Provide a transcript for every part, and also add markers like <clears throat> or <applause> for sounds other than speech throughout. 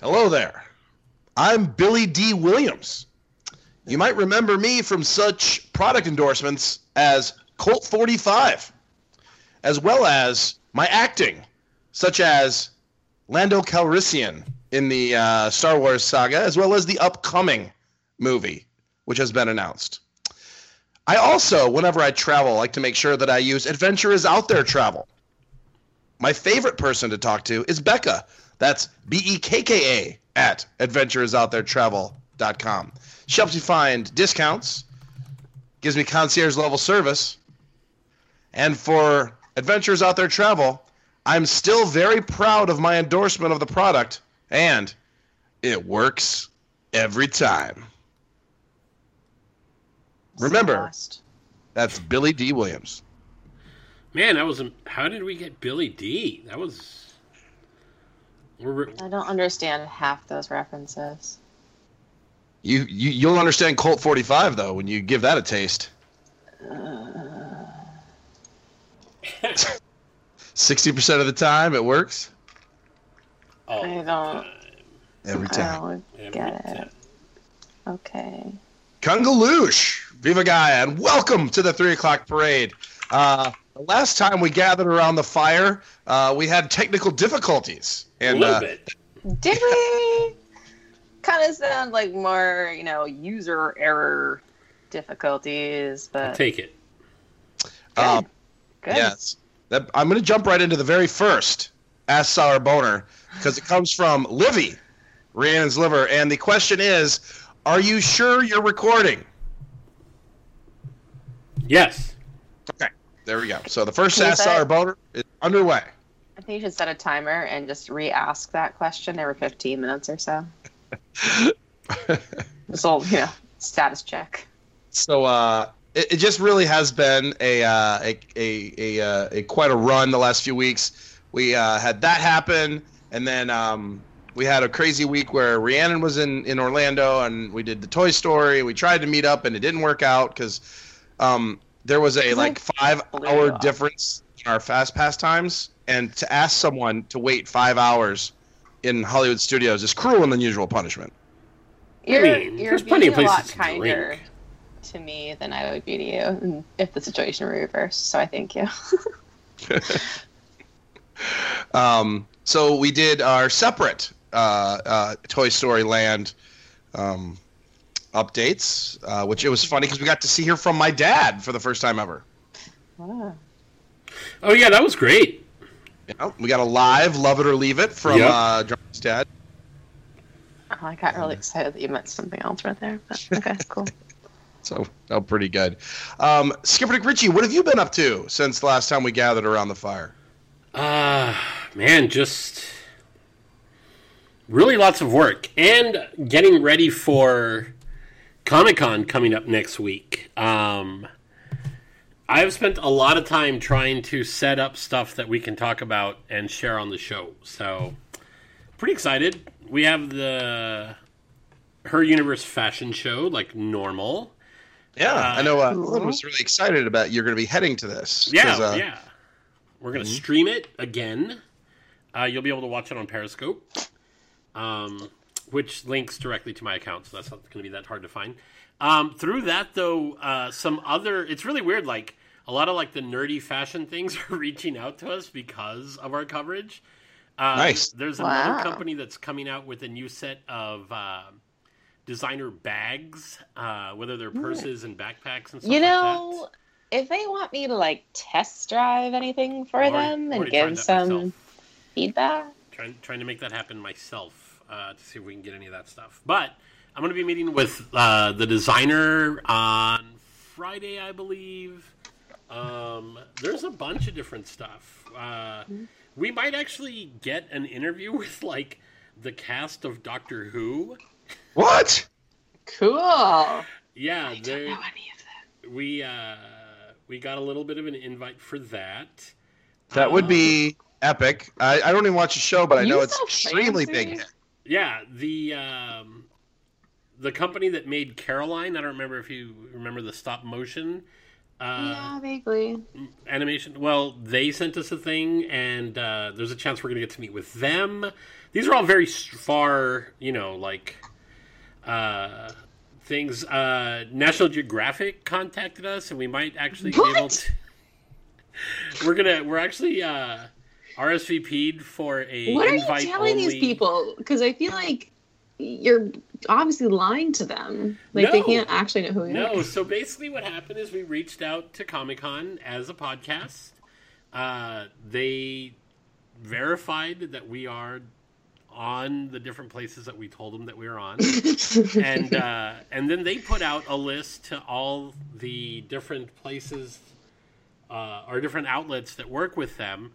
Hello there. I'm Billy Dee Williams. You might remember me from such product endorsements as Colt 45, as well as my acting, such as Lando Calrissian in the uh, Star Wars saga, as well as the upcoming movie, which has been announced. I also, whenever I travel, like to make sure that I use Adventures Out There Travel. My favorite person to talk to is Becca. That's B E K K A at adventuresouttheretravel.com. She helps me find discounts, gives me concierge level service, and for Adventures Out There Travel, I'm still very proud of my endorsement of the product, and it works every time. Remember, that's Billy Dee Williams. Man, that was. How did we get Billy Dee? That was. We're, I don't understand half those references. You, you you'll understand Colt 45 though when you give that a taste. Sixty percent of the time, it works. oh, I don't. Every I time. don't every get time. Okay. Kungaloosh, Viva Gaia, and welcome to the three o'clock parade. Uh, the last time we gathered around the fire, uh, we had technical difficulties, A little uh, bit. <laughs> Did we? kind of sound like more, you know, user error difficulties, I'll but take it. um, good. yes, that, I'm going to jump right into the very first Ask Sour Boner because it comes from Livy, Rhiannon's liver, and the question is, are you sure you're recording? Yes. Okay, there we go. So the first Can you Ask Sour Boner is underway. I think you should set a timer and just re-ask that question every 15 minutes or so. <laughs> This will, you know, status check. So uh, it, it just really has been a uh, a a, a, uh, a quite a run the last few weeks. We uh, had that happen, and then um, we had a crazy week where Rhiannon was in, in Orlando, and we did the Toy Story. We tried to meet up, and it didn't work out because um, there was a like like five hour difference in our fast pass times, and to ask someone to wait five hours in Hollywood studios is cruel and unusual punishment. You're, mean, you're there's plenty of being a lot places to kinder drink. to me than I would be to you if the situation were reversed. So I thank you. <laughs> Um, so we did our separate uh, uh, Toy Story Land um, updates, uh, which it was funny because we got to see here from my dad for the first time ever. Ah. Oh yeah, that was great. You know, we got a live "Love It or Leave It" from Yep. uh, John's dad. Oh, I got really excited that you meant something else right there. But, okay, cool. <laughs> So, oh, pretty good. Um, Skipper Dick Ritchie, what have you been up to since the last time we gathered around the fire? Uh man, just really lots of work and getting ready for Comic Con coming up next week. Um, I've spent a lot of time trying to set up stuff that we can talk about and share on the show. So, pretty excited. We have the Her Universe fashion show, like normal. Yeah, Uh, I know. Uh, Cool. Was really excited about you're going to be heading to this. Yeah, uh, yeah. We're gonna stream it again. Uh, you'll be able to watch it on Periscope, um, which links directly to my account, so that's not going to be that hard to find. Um, through that, though, uh, some other it's really weird. Like a lot of like the nerdy fashion things <laughs> are reaching out to us because of our coverage. Uh, Nice. There's Wow. another company that's coming out with a new set of uh, designer bags, uh, whether they're purses and backpacks and stuff You like know, if they want me to like test drive anything for Already- them and give some myself. feedback, trying trying to make that happen myself uh, to see if we can get any of that stuff. But I'm going to be meeting with uh, the designer on Friday, I believe. Um, there's a bunch of different stuff. Uh, we might actually get an interview <laughs> with like the cast of Doctor Who. What? cool. I Yeah, don't know any of that. we uh, we got a little bit of an invite for that. That would be epic. I, I don't even watch the show, but I know it's so extremely fancy. big hit. Yeah, the um, the company that made Coraline. I don't remember if you remember the stop motion. Uh, yeah, vaguely. animation. Well, they sent us a thing, and uh, there's a chance we're going to get to meet with them. These are all very far, you know, like uh, things. Uh, National Geographic contacted us, and we might actually be able to. <laughs> We're gonna. We're actually uh, RSVP'd for a What are you telling only- these people? Because I feel like you're obviously lying to them. Like they can't actually know who you No, are. No, so basically what happened is we reached out to Comic Con as a podcast. Uh, they verified that we are on the different places that we told them that we were on. <laughs> and uh, and then they put out a list to all the different places uh, or different outlets that work with them.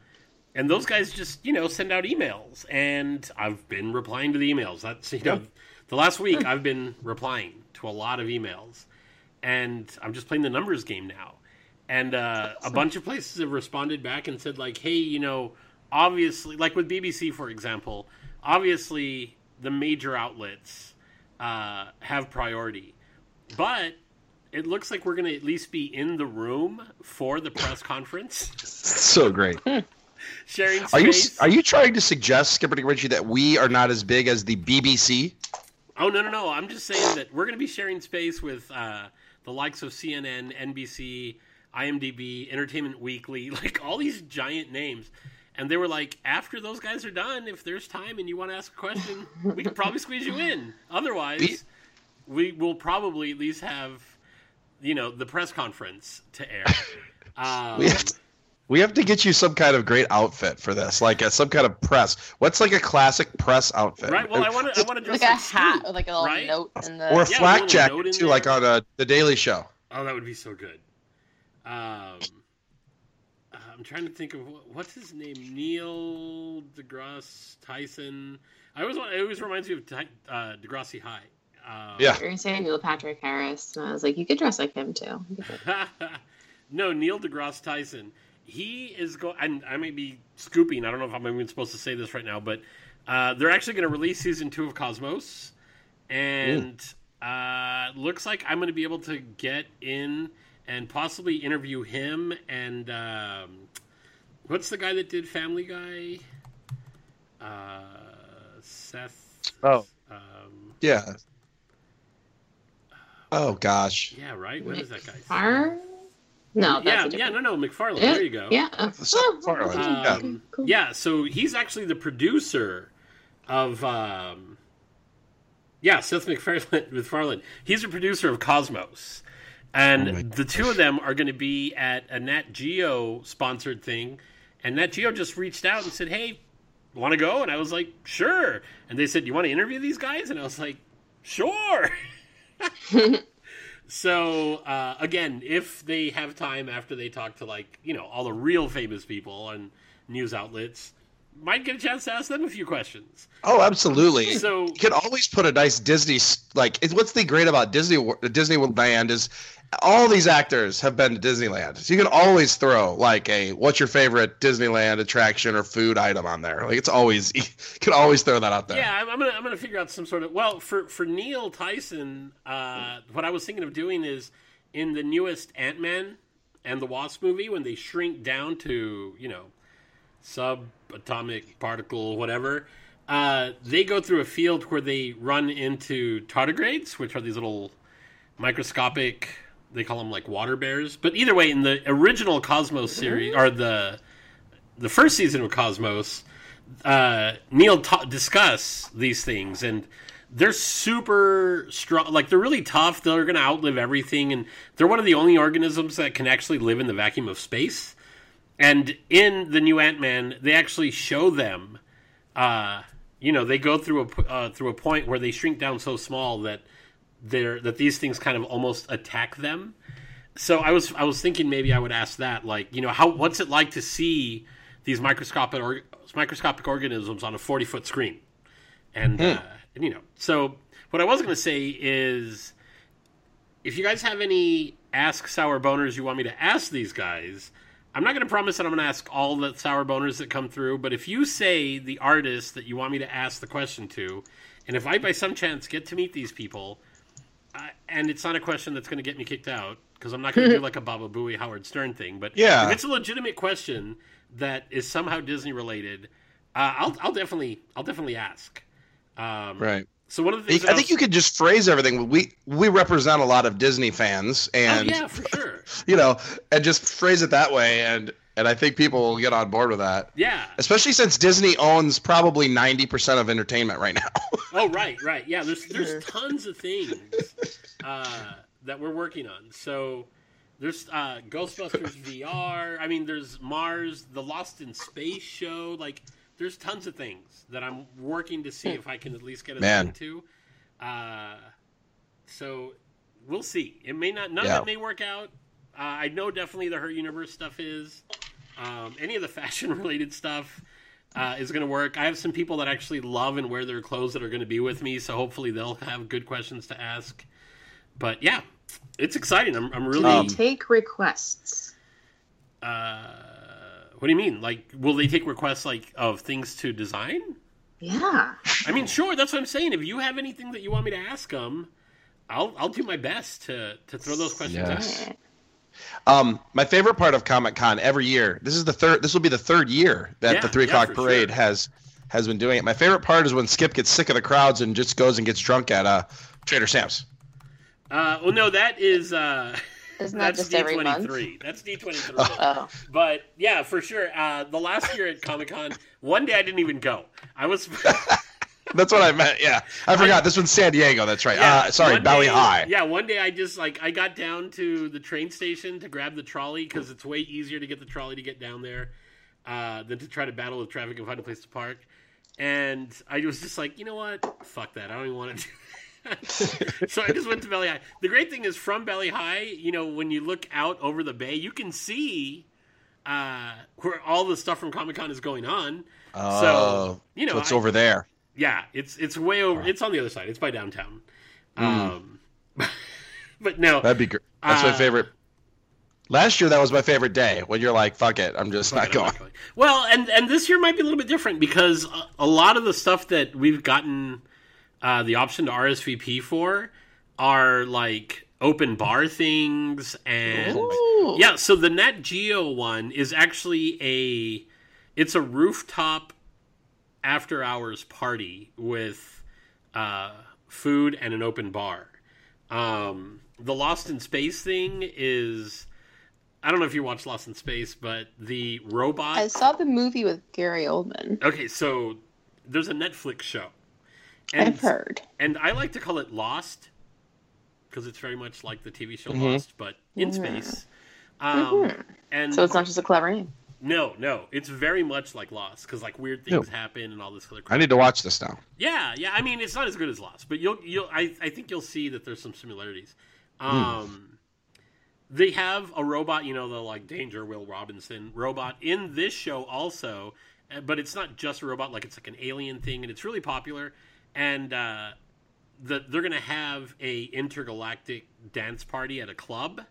And those guys just, you know, send out emails. And I've been replying to the emails. That's, you know, the last week <laughs> I've been replying to a lot of emails. And I'm just playing the numbers game now. And uh, a bunch of places have responded back and said, like, hey, you know, obviously, like with BBC, for example, obviously the major outlets uh, have priority. But it looks like we're going to at least be in the room for the press conference, So great. <laughs> sharing Are you are you trying to suggest, Skipper Ritchie, that we are not as big as the BBC? Oh no no no! I'm just saying that we're going to be sharing space with uh, the likes of CNN, NBC, IMDb, Entertainment Weekly, <laughs> like all these giant names. And they were like, after those guys are done, if there's time and you want to ask a question, we can probably squeeze you in. Otherwise, we will probably at least have, you know, the press conference to air. Um, <laughs> We have to, we have to get you some kind of great outfit for this, like a, some kind of press. What's like a classic press outfit? right. Well, I want to. I want to dress Like a like hat Scoop, with like a little right? note in the. or a Yeah, flak a jacket in too, like on uh, the Daily Show. Oh, that would be so good. Um, I'm trying to think of what's his name. Neil deGrasse Tyson. I always want, it always reminds me of Ty, uh, Degrassi High. Um, Yeah. You're saying Neil Patrick Harris, and I was like, you could dress like him too. <laughs> no, Neil deGrasse Tyson. He is going, and I may be scooping. I don't know if I'm even supposed to say this right now, but uh, they're actually going to release season two of Cosmos, and uh, looks like I'm going to be able to get in and possibly interview him and um, what's the guy that did Family Guy? Uh, Seth. Oh. Um, Yeah. Oh gosh. yeah, right. What is that guy? Far? No, that's yeah, a yeah, no, no, MacFarlane. Yeah, There you go. Yeah. Seth Oh, MacFarlane, okay, yeah. okay, cool. Yeah, so he's actually the producer of um Yeah, Seth MacFarlane <laughs> MacFarlane. He's a producer of Cosmos. And Oh the two of them are going to be at a Nat Geo sponsored thing. And Nat Geo just reached out and said, "Hey, want to go?" And I was like, "Sure." And they said, "You want to interview these guys?" And I was like, "Sure." <laughs> <laughs> So uh, again, if they have time after they talk to like you know all the real famous people and news outlets, might get a chance to ask them a few questions. Oh, absolutely. So you can always put a nice Disney like. What's the great about Disney Disney Land is all these actors have been to Disneyland, so you can always throw like a what's your favorite Disneyland attraction or food item on there. Like it's always <laughs> you can always throw that out there. yeah, I'm, I'm gonna I'm gonna figure out some sort of well for for Neil Tyson. Uh, what I was thinking of doing is in the newest Ant Man and the Wasp movie when they shrink down to you know subatomic particle whatever. Uh, they go through a field where they run into tardigrades, which are these little microscopic. They call them like water bears. But either way, in the original Cosmos series or the the first season of Cosmos, uh, Neil ta- discuss these things and they're super strong like they're really tough they're going to outlive everything and they're one of the only organisms that can actually live in the vacuum of space and in the new ant-man they actually show them uh, you know they go through a uh, through a point where they shrink down so small that they're that these things kind of almost attack them so I was I was thinking maybe I would ask that like you know how what's it like to see these microscopic or, microscopic organisms on a forty foot screen, and uh, and you know so what I was going to say is if you guys have any ask sour boners you want me to ask these guys. I'm not going to promise that I'm going to ask all the sour boners that come through, but if you say the artist that you want me to ask the question to, and if I by some chance get to meet these people, uh, and it's not a question that's going to get me kicked out, because I'm not going to do <laughs> like a Baba Booey Howard Stern thing. But Yeah. if it's a legitimate question that is somehow Disney related, uh, I'll I'll definitely I'll definitely ask. Um, Right. So one of the things I that think was- you could just phrase everything. We we represent a lot of Disney fans, Oh, and yeah, for sure. <laughs> you know, and just phrase it that way, and and I think people will get on board with that. Yeah. Especially since Disney owns probably ninety percent of entertainment right now. <laughs> Oh right, right. Yeah, there's there's tons of things uh, that we're working on. So there's uh, Ghostbusters VR. I mean, there's Mars, the Lost in Space show. Like, there's tons of things that I'm working to see if I can at least get us Man. into. Uh, so we'll see. It may not. None Yeah. of it may work out. Uh, I know definitely the Her Universe stuff is. Um, any of the <laughs> fashion related stuff uh, is going to work. I have some people that actually love and wear their clothes that are going to be with me, so hopefully they'll have good questions to ask. But yeah, it's exciting. I'm, I'm really. Take requests. uh, what do you mean? Like, will they take requests like of things to design? Yeah. I mean, sure. That's what I'm saying. If you have anything that you want me to ask them, I'll I'll do my best to to throw those questions Yes. out. Um, my favorite part of Comic Con every year. This is the third. This will be the third year that Yeah, the three yeah, o'clock for parade sure. has has been doing it. My favorite part is when Skip gets sick of the crowds and just goes and gets drunk at uh, Trader Sam's. Uh, well, no, that is uh, <laughs> Isn't that that's just D every twenty month? three. That's D twenty three. <laughs> Oh, But yeah, for sure. Uh, the last year at Comic Con, one day I didn't even go. I was <laughs> That's what I meant. Yeah, I forgot. This one's San Diego. That's right. Yeah, uh, sorry, Valley day- High. Yeah, one day I just like I got down to the train station to grab the trolley because it's way easier to get the trolley to get down there uh, than to try to battle with traffic and find a place to park. And I was just like, you know what? Fuck that. I don't even want to do that. <laughs> so I just went to Valley High. The great thing is from Valley High, you know, when you look out over the bay, you can see uh, where all the stuff from Comic Con is going on. Oh, so you know, so it's I- over there. yeah, it's it's way over. It's on the other side. It's by downtown. Um, <laughs> but no, That'd be great. That's my Uh, favorite. Last year, that was my favorite day when you're like, "Fuck it, I'm just not I'm going." not going. Well, and and this year might be a little bit different because a, a lot of the stuff that we've gotten uh, the option to RSVP for are like open bar things and Ooh. yeah. So the Nat Geo one is actually a it's a rooftop after hours party with uh, food and an open bar. Um, the Lost in Space thing is. I don't know if you watched Lost in Space, but the robot. I saw the movie with Gary Oldman. Okay, so there's a Netflix show, and I've heard. and I like to call it Lost because it's very much like the TV show Mhm. Lost, but in space. Um, And So it's not just a clever name. no, no, it's very much like Lost because like weird things happen and all this other. Crap. I need to watch this now. Yeah, yeah. I mean, it's not as good as Lost, but you'll you'll. I I think you'll see that there's some similarities. Um, they have a robot, you know, the like Danger Will Robinson robot in this show also, uh, but it's not just a robot. Like it's like an alien thing, and it's really popular. And uh, the, they're gonna have a intergalactic dance party at a club.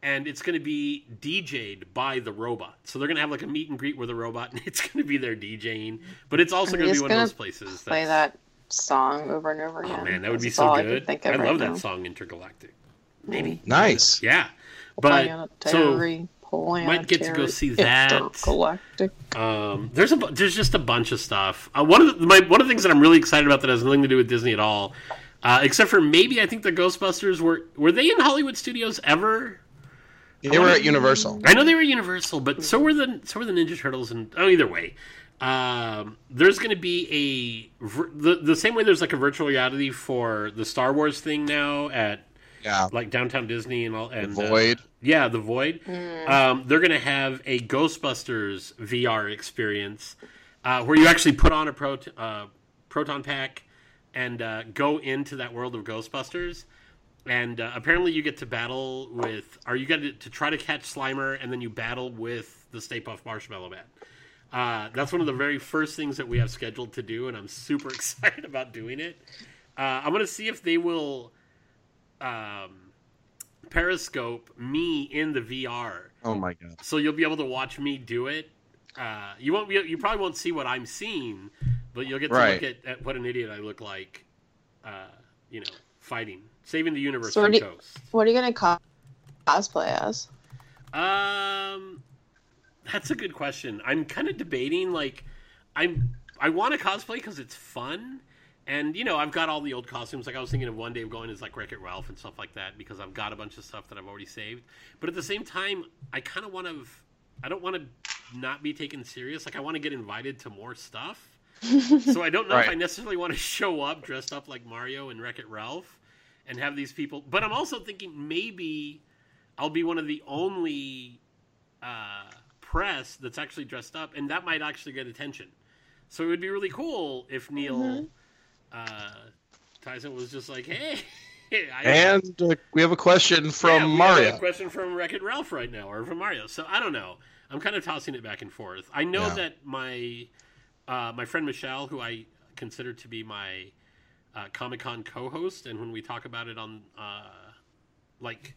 And it's going to be DJ'd by the robot. So they're going to have like a meet and greet with a robot, <laughs> and it's going to be their DJing. But it's also going to be one of those places. Play that's- that song over and over again. Oh man, that would be That's so all I can good. I, of love right that song, Intergalactic. Maybe. Nice. Yeah, but so Planetary, might get to go see that. intergalactic. um, there's a there's just a bunch of stuff. Uh, one of the, my one of the things that I'm really excited about that has nothing to do with Disney at all, uh, except for maybe I think the Ghostbusters were were they in Hollywood Studios ever? They were at Universal. I know they were Universal, but so were the so were the Ninja Turtles, and oh, either way, um, there's going to be a the the same way there's like a virtual reality for the Star Wars thing now at Yeah. like downtown Disney and all and uh, Void. Yeah, the Void. Um, they're going to have a Ghostbusters VR experience uh, where you actually put on a prot- uh, proton pack and uh, go into that world of Ghostbusters. And uh, apparently, you get to battle with, or you get to, to try to catch Slimer, and then you battle with the Stay Puft Marshmallow Man. Uh, that's one of the very first things that we have scheduled to do, and I'm super <laughs> excited about doing it. Uh, I'm going to see if they will um, periscope me in the VR, Oh my god. so you'll be able to watch me do it. Uh, you won't be, you probably won't see what I'm seeing, but you'll get to Right. look at, at what an idiot I look like. Uh, you know, fighting, saving the universe So from already- ghosts. What are you gonna co- cosplay as? Um, that's a good question. I'm kind of debating. Like, I'm I want to cosplay because it's fun, and you know I've got all the old costumes. Like I was thinking of one day of going as like Wreck It Ralph and stuff like that because I've got a bunch of stuff that I've already saved. But at the same time, I kind of want to. I don't want to not be taken serious. Like I want to get invited to more stuff. <laughs> so I don't know if I necessarily want to <laughs> show up dressed up like Mario and Wreck It Ralph and have these people. But I'm also thinking maybe I'll be one of the only uh, press that's actually dressed up, and that might actually get attention. So it would be really cool if Neil uh, Tyson was just like, <laughs> "Hey." I, And uh, we have a question from yeah, we have Mario. a question from Wreck It Ralph right now, or from Mario. So I don't know. I'm kind of tossing it back and forth. I know Yeah. that my uh, my friend Michelle, who I consider to be my uh, Comic Con co-host, and when we talk about it on uh, like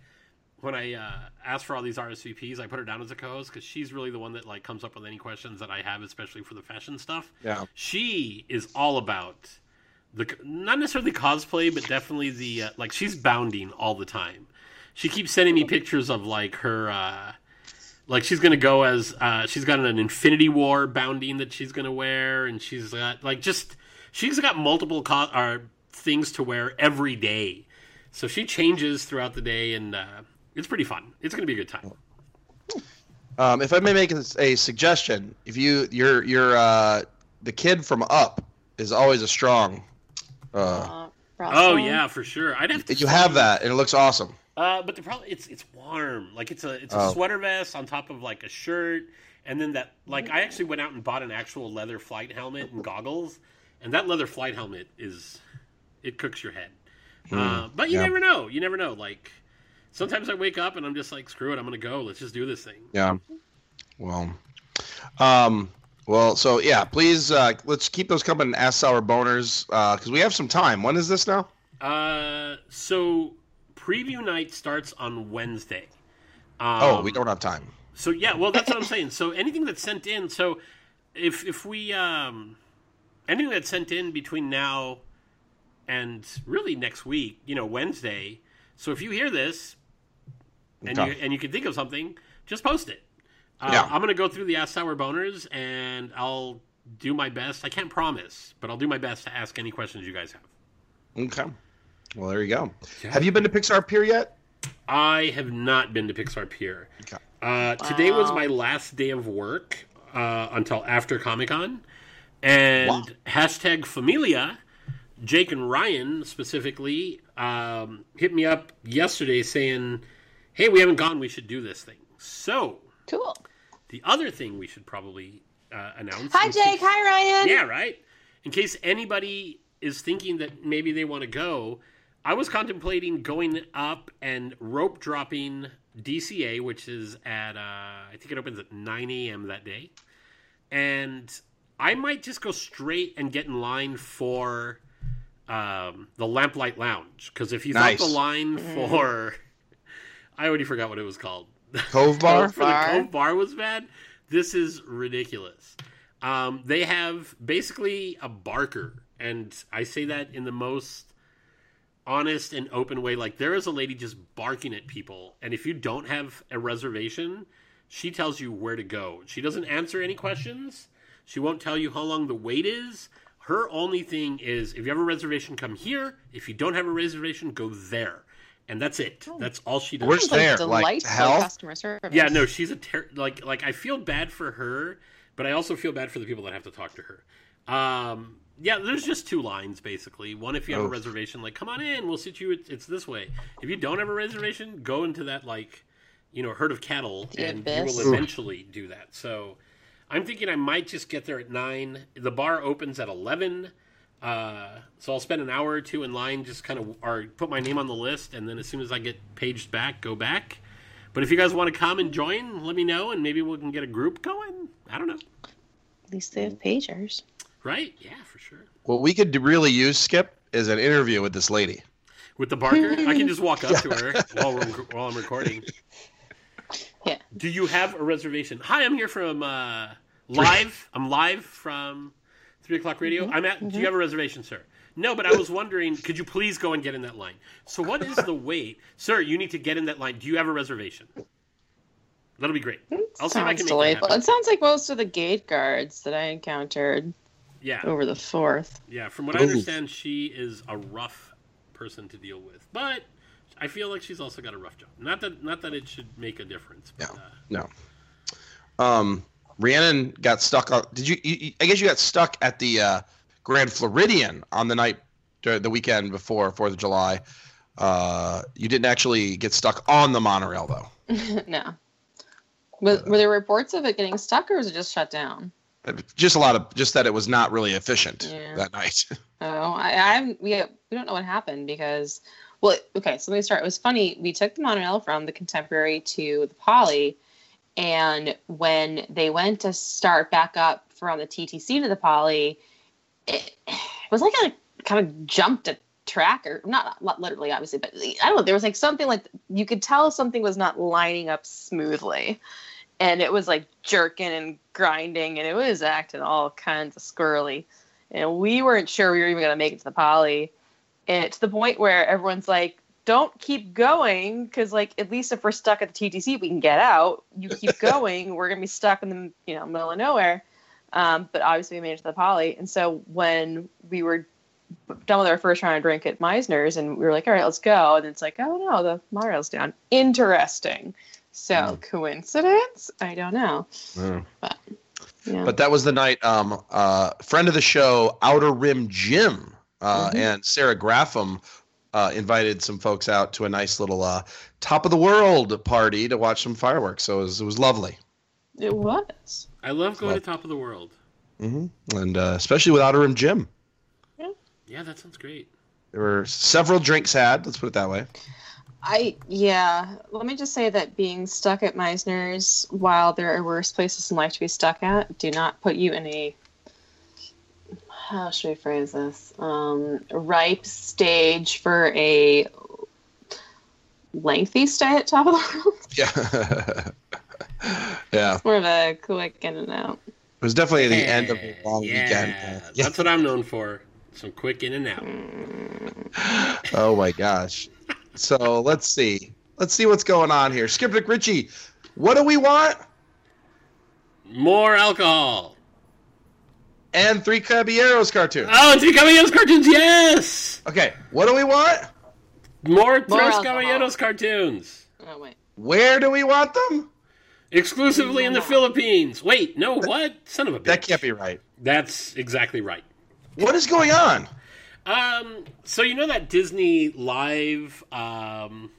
when I uh, ask for all these RSVPs, I put her down as a co-host because she's really the one that like comes up with any questions that I have, especially for the fashion stuff. Yeah. She is all about the not necessarily cosplay, but definitely the uh, like she's bounding all the time. She keeps sending me pictures of like her uh like she's gonna go as uh she's got an Infinity War bounding that she's gonna wear, and she's got like just she's got multiple co- uh, things to wear every day. So she changes throughout the day, and uh, it's pretty fun. It's gonna be a good time. Um, if I may make a, suggestion, if you you're you're uh, the kid from Up is always a strong. Uh, Uh, Oh Russell? yeah, for sure. I'd have to. you have that, and it looks awesome. Uh, but the problem it's it's warm. Like it's a it's a Oh. sweater vest on top of like a shirt, and then that like I actually went out and bought an actual leather flight helmet and goggles, and that leather flight helmet is it cooks your head. Uh, but you yeah. never know. You never know. Like sometimes I wake up and I'm just like, screw it, I'm gonna go. Let's just do this thing. Yeah. Well, um, well, so yeah, please uh, let's keep those coming. and Ask our boners because we have some time. When is this now? Uh, so preview night starts on Wednesday. Um, oh, we don't have time. So yeah, well that's what I'm saying. So anything that's sent in, so if if we um anything that's sent in between now and really next week, you know, Wednesday. So if you hear this and you and you can think of something, just post it. Uh, Yeah. I'm gonna go through the Ask Sour Boners and I'll do my best. I can't promise, but I'll do my best to ask any questions you guys have. Okay. Well, there you go. Have you been to Pixar Pier yet? I have not been to Pixar Pier. Okay. Uh, Today was my last day of work uh, until after Comic Con, and Wow. hashtag Familia, Jake and Ryan specifically um, hit me up yesterday saying, "Hey, we haven't gone. We should do this thing." So Cool. The other thing we should probably uh, announce. Hi, Jake. case- Hi, Ryan. yeah, right. In case anybody is thinking that maybe they want to go, I was contemplating going up and rope dropping DCA, which is at uh, I think it opens at 9 a.m. that day, and I might just go straight and get in line for um, the Lamplight Lounge because if you Nice. thought the line for <laughs> I already forgot what it was called. Cove <laughs> Bar. for the Bar. Cove Bar was bad. This is ridiculous. Um, they have basically a barker, and I say that in the most honest and open way. Like there is a lady just barking at people, and if you don't have a reservation, she tells you where to go. She doesn't answer any questions. She won't tell you how long the wait is. Her only thing is if you have a reservation, come here. If you don't have a reservation, go there. And that's it. That's all she does. Where's Sounds like there? Like, delightful hell? customer service. Yeah, no, she's a ter- like like I feel bad for her, but I also feel bad for the people that have to talk to her. Um, yeah, there's just two lines basically. One, if you have a reservation, like come on in, we'll sit you. It's, it's this way. If you don't have a reservation, go into that like you know herd of cattle, The and abyss. you will eventually do that. So I'm thinking I might just get there at nine. The bar opens at eleven. Uh, so I'll spend an hour or two in line, just kind of, or put my name on the list, and then as soon as I get paged back, go back. But if you guys want to come and join, let me know, and maybe we can get a group going. I don't know. At least they have pagers. Right? Yeah, for sure. What we could really use, Skip, is an interview with this lady. With the Barker, <laughs> I can just walk up to her <laughs> while, we're, while I'm recording. Yeah. Do you have a reservation? Hi, I'm here from uh, live. I'm live from three o'clock radio. I'm at. Do you have a reservation, sir? No, but I was wondering, could you please go and get in that line? So, what is the wait, sir? You need to get in that line. Do you have a reservation? That'll be great. I'll see if I Sounds can make delightful. happen. It sounds like most of the gate guards that I encountered Yeah, over the fourth. yeah. From what I understand, she is a rough person to deal with, but I feel like she's also got a rough job. Not that, not that it should make a difference. But, No. uh, No. Um, Rhiannon got stuck. On, did you, you? I guess you got stuck at the uh, Grand Floridian on the night, the weekend before Fourth of July. Uh, you didn't actually get stuck on the monorail though. <laughs> no. Was, were there reports of it getting stuck or was it just shut down? Just a lot of just that it was not really efficient Yeah. that night. <laughs> Oh, I, I. We we don't know what happened because, well, okay. So let me start. It was funny. We took the monorail from the Contemporary to the Poly, and when they went to start back up from the TTC to the Poly, it, was like a kind of jumped a track or not, not literally, obviously, but I don't know. There was like something like you could tell something was not lining up smoothly. And it was like jerking and grinding, and it was acting all kinds of squirrely and we weren't sure we were even going to make it to the poly and to the point where everyone's like don't keep going because like at least if we're stuck at the ttc we can get out you <laughs> keep going we're going to be stuck in the you know middle of nowhere um, but obviously we made it to the poly and so when we were done with our first round of drink at meisner's and we were like all right let's go and it's like oh no the monorail's down interesting so Mm. coincidence i don't know yeah. But that was the night. Um, uh, friend of the show, Outer Rim Jim, uh, Mhm. and Sarah Graffam uh, invited some folks out to a nice little uh, top of the world party to watch some fireworks. So it was, it was lovely, it was I love going Well- to Top of the World. hmm and uh, especially with Outer Rim Jim. Yeah, that sounds great. There were several drinks had. Let's put it that way. I yeah. Let me just say that being stuck at Meisner's while there are worse places in life to be stuck at do not put you in a how should I phrase this? Um, ripe stage for a lengthy stay at top of the world. <laughs> Yeah, <laughs> yeah. It's More of a quick in and out. It was definitely the end of a long yeah, weekend. Yeah. That's what I'm known for. Some quick in and out. <laughs> Oh my gosh. So let's see. Let's see what's going on here. Skipper Richie, what do we want? More alcohol. And three Caballeros cartoons. Oh, and three Caballeros cartoons, yes! Okay, what do we want? More Tres. Caballeros cartoons. Oh wait. Where do we want them? Exclusively in the Philippines. Wait, no, what? Son of a bitch. That can't be right. That's exactly right. What is going on? Um, so you know that DisneyLife um,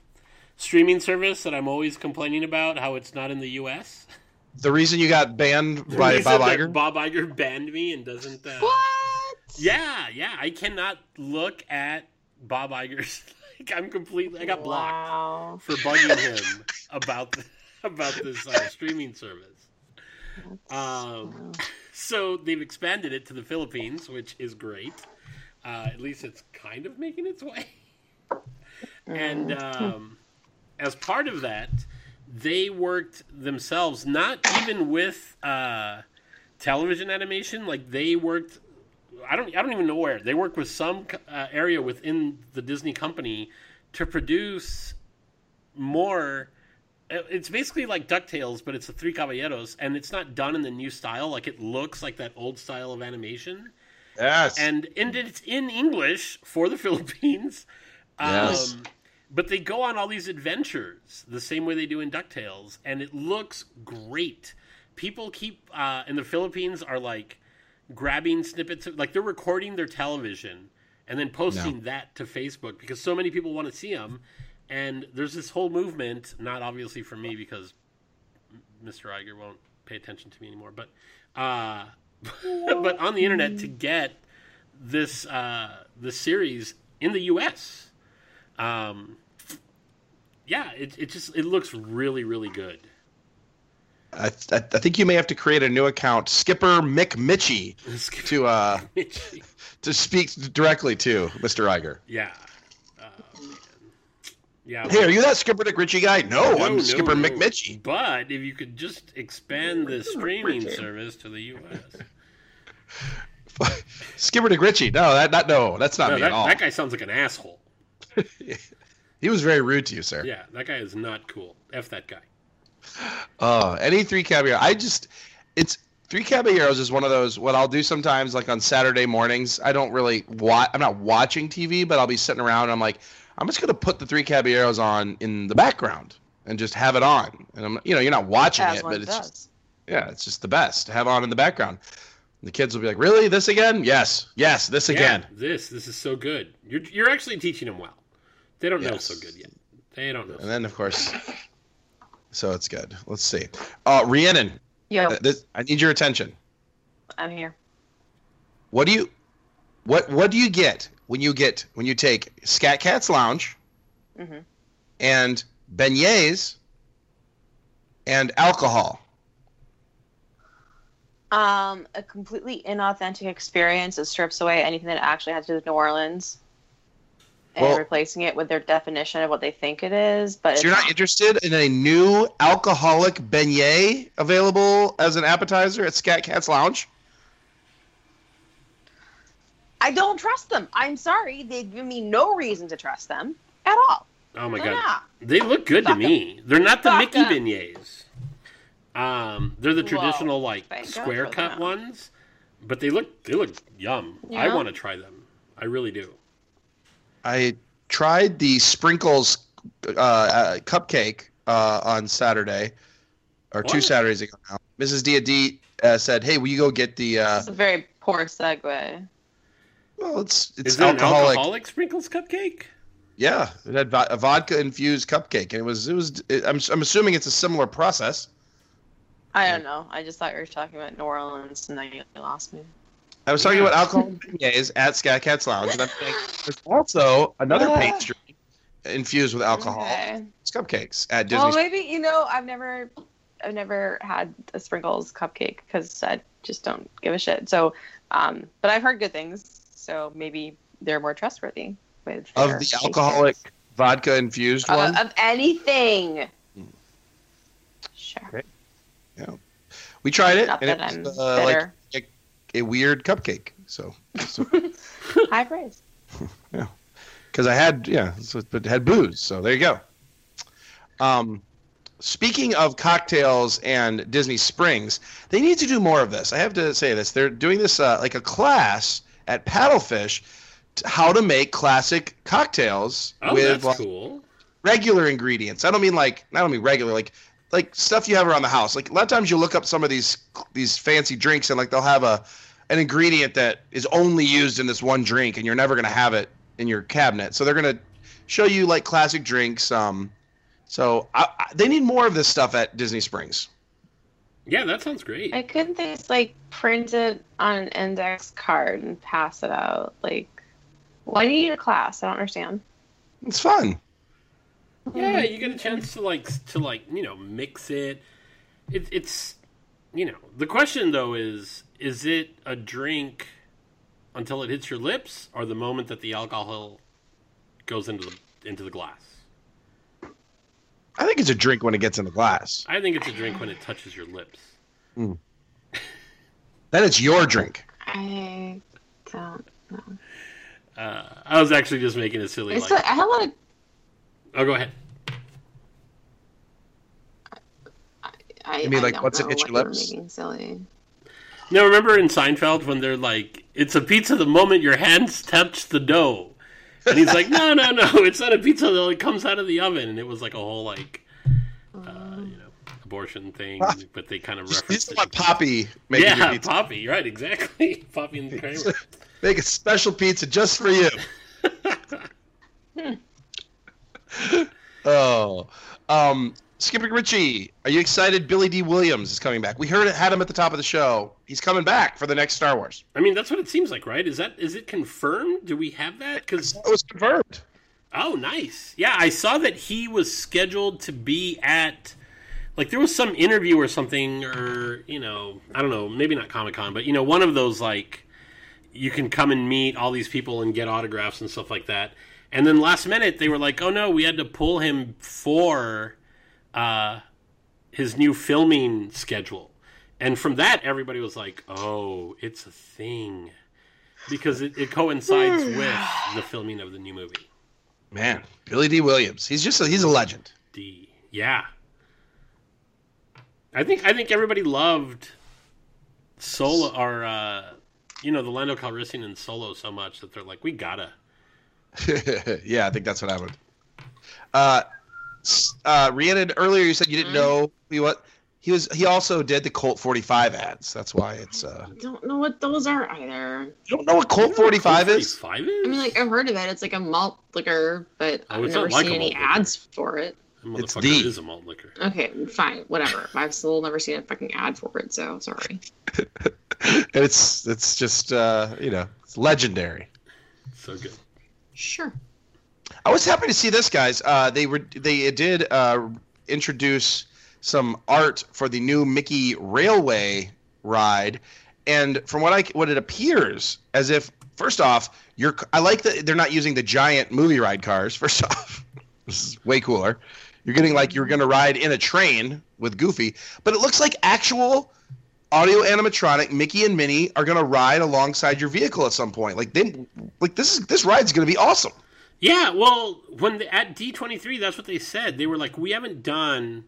streaming service that I'm always complaining about, how it's not in the U.S. <laughs> The reason you got banned by Bob that Iger? Bob Iger banned me and doesn't. Uh, What? Yeah, yeah. I cannot look at Bob Iger's. <laughs> Like, I'm completely. I got blocked Wow. for bugging him <laughs> about the, about this uh, streaming service. Um, <laughs> so they've expanded it to the Philippines, which is great. Uh, at least it's kind of making its way. And um, as part of that, they worked themselves, not even with uh, television animation. Like they worked, I don't, I don't even know where. They worked with some uh, area within the Disney company to produce more. uh, It's basically like Ducktales, but it's the Three Caballeros, and it's not done in the new style. Like it looks like that old style of animation Yes. and and it's in English for the <laughs> Philippines. Yes. Um, but they go on all these adventures the same way they do in Ducktales, and it looks great. People keep uh, in the Philippines are like grabbing snippets of like they're recording their television and then posting that to Facebook because so many people want to see them. And there's this whole movement, not obviously for me because Mr. Iger won't pay attention to me anymore, but uh, <laughs> but on the internet to get this uh, this series in the U.S. Um, yeah, it, it just it looks really really good. I, I, I think you may have to create a new account, Skipper Mick Mitchie, <laughs> to uh, to speak directly to Mr. Iger. yeah, uh, yeah. Hey, are you that Skipper Dick Richie guy? No, No, I'm no, Skipper no. Mick But if you could just expand the streaming service to the U.S. <laughs> Skipper DeGritchie. No, that not no, that's not No, me that, at all. that guy sounds like an asshole. <laughs> He was very rude to you, sir. Yeah, that guy is not cool. F that guy. Uh, any three caballero. I just, it's three caballeros is one of those. What I'll do sometimes, like on Saturday mornings, I don't really watch. I'm not watching TV, but I'll be sitting around. and I'm like, I'm just gonna put the three caballeros on in the background and just have it on. And I'm, you know, you're not watching As it, one but it's, just, yeah, it's just the best to have on in the background. The kids will be like, "Really, this again? Yes, yes, this again." Yeah, this this is so good. You're you're actually teaching them well. They don't know Yes. so good yet. They don't know. And then, of course, so it's good. Let's see. Uh, Rhiannon, Yo, uh, this, I need your attention. I'm here. What do you what what do you get when you get when you take Scat Cat's Lounge Mhm. and beignets and alcohol? Um, a completely inauthentic experience that strips away anything that actually has to do with New Orleans and Well- replacing it with their definition of what they think it is. But So you're it's not interested in a new alcoholic beignet available as an appetizer at Scat Cat's Lounge? I don't trust them. I'm sorry. They give me no reason to trust them at all. Oh my So, god, yeah. they look good to Fuck 'em. me. They're not the Fuck Mickey 'em. beignets. Um, they're the Whoa, traditional like thank square cut that. ones, but they look they look yum. I want to try them. I really do. I tried the sprinkles uh, uh, cupcake uh, on Saturday, or two Saturdays ago now. Mrs. Diadit uh, said, "Hey, will you go get the?" Uh, It's a very poor segue. well, it's it's Is there alcoholic. an alcoholic sprinkles cupcake? Yeah, it had vo- a vodka infused cupcake, and it was it was. It, I'm I'm assuming it's a similar process. I don't know. I just thought you were talking about New Orleans, and then you lost me. I was talking Yeah. about alcohol and beignets at Scat Cat's Lounge, and I'm saying <laughs> there's also another pastry infused with alcohol. Okay. It's cupcakes at Disney. Well, maybe you know I've never, I've never had a sprinkles cupcake because I just don't give a shit. So, um, but I've heard good things. So maybe they're more trustworthy with of the pastries. alcoholic vodka infused Uh, one. of anything. Hmm. Sure. Great. we tried it, Not and it that I'm was uh, like bitter. A weird cupcake. So, <laughs> High praise. <laughs> Yeah, because I had yeah, so, but had booze. So there you go. Um, speaking of cocktails and Disney Springs, they need to do more of this. I have to say this. They're doing this uh, like a class at Paddlefish, t- how to make classic cocktails Oh, with that's like, cool. regular ingredients. I don't mean like I don't mean regular like like stuff you have around the house. Like a lot of times you look up some of these these fancy drinks and like they'll have a an ingredient that is only used in this one drink and you're never gonna have it in your cabinet. So they're gonna show you like classic drinks. Um, so I, I, they need more of this stuff at Disney Springs. Yeah, that sounds great. I couldn't they just like print it on an index card and pass it out? Like, why do you need a class? I don't understand. It's fun. Yeah, you get a chance to like to like you know mix it. it. It's you know the question though is is it a drink until it hits your lips, or the moment that the alcohol goes into the into the glass? I think it's a drink when it gets in the glass. I think it's a drink when it touches your lips. Then it's your drink. I don't know. Uh, I was actually just making a silly It's like. I have a lot of. Oh, go ahead. I, You mean, like, don't once it know hits what your you were lips? Making silly. Now remember in Seinfeld when they're like, "It's a pizza the moment your hands touch the dough," and he's like, "No, no, no, it's not a pizza though. It comes out of the oven." And it was like a whole like, uh, you mm. know, abortion thing, ah. but they kind of You referenced just it. want Poppy making your yeah. Poppy, right? Exactly, <laughs> Poppy and Kramer. Make a special pizza just for you. <laughs> Hmm. <laughs> oh, um, Skipper Richie, are you excited? Billy Dee Williams is coming back. We heard it, had him at the top of the show. He's coming back for the next Star Wars. I mean, that's what it seems like, right? Is that is it confirmed? Do we have that? Because It was confirmed. Oh, nice. Yeah, I saw that he was scheduled to be at like there was some interview or something or, you know, I don't know, maybe not Comic-Con, but you know, one of those like you can come and meet all these people and get autographs and stuff like that. And then last minute they were like, "Oh no, we had to pull him for uh his new filming schedule." And from that everybody was like, "Oh, it's a thing." because it, it coincides <sighs> with the filming of the new movie. Man, Billy Dee Williams. He's just a, he's a legend. D. Yeah. I think I think everybody loved Solo or uh, you know the Lando Calrissian and Solo so much that they're like we gotta. <laughs> yeah, I think that's what happened. Uh, uh, Rhiannon, earlier you said you didn't know he what he was. He also did the Colt 45 ads. That's why it's. uh I don't know what those are either. You don't know what Colt 45 is? 45 is? I mean, like I've heard of it. It's like a malt liquor, but Oh, I've never like seen any malt liquor. ads for it. It's motherfucker D. is a malt liquor. Okay, fine, whatever. I've still never seen a fucking ad for it, so sorry. <laughs> It's it's just uh you know it's legendary. So good. Sure. I was happy to see this, guys. Uh, they were they did uh, introduce some art for the new Mickey Railway ride, and from what I what it appears as if first off, you're I like that they're not using the giant movie ride cars. <laughs> First off, this is way cooler. You're getting like you're gonna ride in a train with Goofy, but it looks like actual audio animatronic Mickey and Minnie are gonna ride alongside your vehicle at some point. Like they like this is this ride's gonna be awesome. Yeah, well, when the, at D23, that's what they said. They were like, we haven't done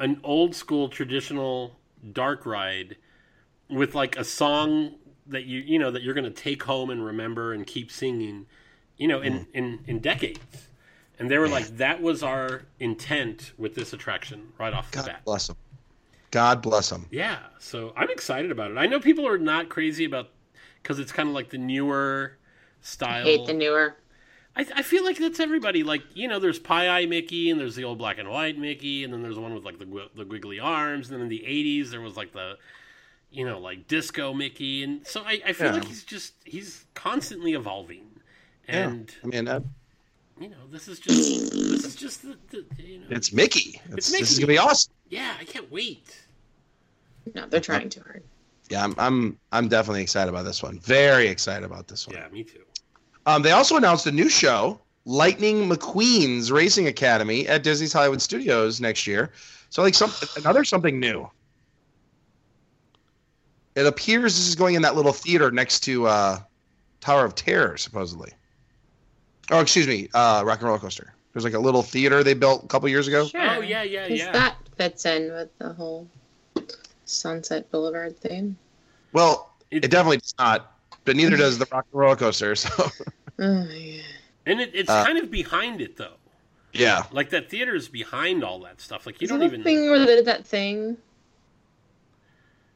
an old school traditional dark ride with like a song that you you know that you're going to take home and remember and keep singing, you know, in in in decades. And they were like, that was our intent with this attraction right off the bat. bless them. God bless them. Yeah, so I'm excited about it. I know people are not crazy about because it's kind of like the newer style. Hate the newer. I, I feel like that's everybody. Like you know, there's Pie Eye Mickey, and there's the old black and white Mickey, and then there's one with like the the wiggly arms. And then in the '80s, there was like the, you know, like disco Mickey, and so I, I feel Yeah. like he's just he's constantly evolving, and I mean, uh, you know, this is just this is just the, the you know, it's Mickey. It's, It's This is gonna be awesome. yeah, I can't wait. No, they're trying too hard. Yeah, I'm, I'm I'm definitely excited about this one. Very excited about this one. Yeah, me too. Um, they also announced a new show, Lightning McQueen's Racing Academy, at Disney's Hollywood Studios next year. So like some <sighs> another something new. It appears this is going in that little theater next to uh, Tower of Terror, supposedly. Oh, excuse me, uh, Rock and Roller Coaster. There's like a little theater they built a couple years ago. Sure. Oh yeah, yeah, yeah. that fits in with the whole Sunset Boulevard theme. Well, It- it definitely does not, but neither does the Rock and Roller Coaster. So <laughs> Oh, yeah. and it, it's Uh, kind of behind it though. yeah, Like that theater is behind all that stuff. Like you Is don't even. the thing where they did that thing?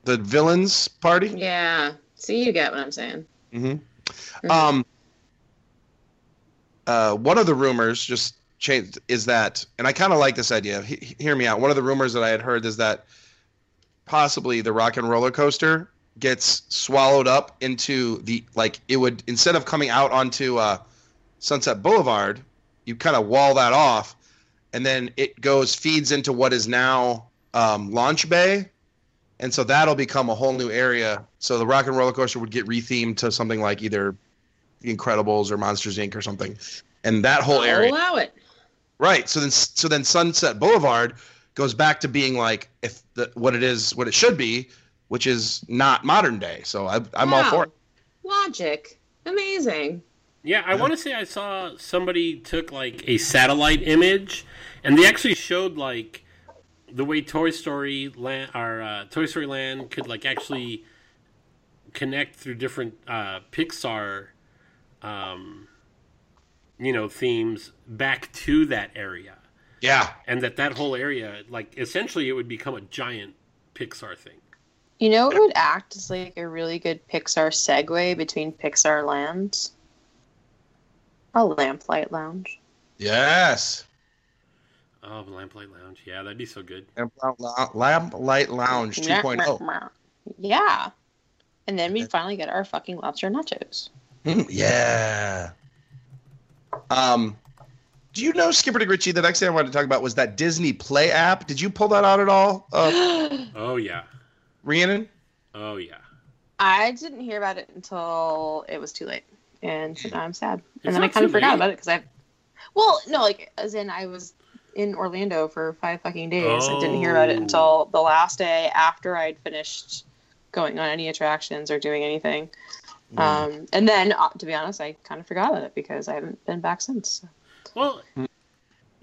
the villains party. Yeah. See, you get what I'm saying. hmm Mhm. Um, uh, one of the rumors just changed is that, and I kind of like this idea. He, he- hear me out. One of the rumors that I had heard is that possibly the Rock and Roller Coaster gets swallowed up into the like it would instead of coming out onto uh, Sunset Boulevard, you kind of wall that off, and then it goes feeds into what is now um, Launch Bay. And so that'll become a whole new area. So the Rock and Roller Coaster would get rethemed to something like either The Incredibles or Monsters Inc. or something. And that whole I'll area, allow it. right? So then, so then Sunset Boulevard goes back to being like if the what it is, what it should be, which is not modern day. So I, I'm all for it. Logic. Amazing. Yeah, I want to say I saw somebody took like a satellite image, and they actually showed like the way Toy Story land or uh, Toy Story Land could like actually connect through different uh, Pixar, um, you know, themes back to that area, Yeah, and that that whole area, like essentially, it would become a giant Pixar thing. You know, it would act as like a really good Pixar segue between Pixar lands. A lamplight lounge. yes. Oh, Lamplight Lounge, yeah, that'd be so good. Lamp Light Lounge oh. 2.0. Yeah. And then we'd finally get our fucking lobster nachos. Mm, yeah. Um, do you know Skipper Dick Ritchie? The next thing I wanted to talk about was that Disney Play app. Did you pull that out at all, uh, <gasps> Oh yeah, Rhiannon? oh yeah. I didn't hear about it until it was too late. And so now I'm sad. It's and then I kind of forgot late. about it because I. Well, no, like, as in I was in Orlando for five fucking days. I didn't hear about it Oh. until the last day after I'd finished going on any attractions or doing anything. Um, and then, uh, to be honest, I kind of forgot about it because I haven't been back since. So. Well,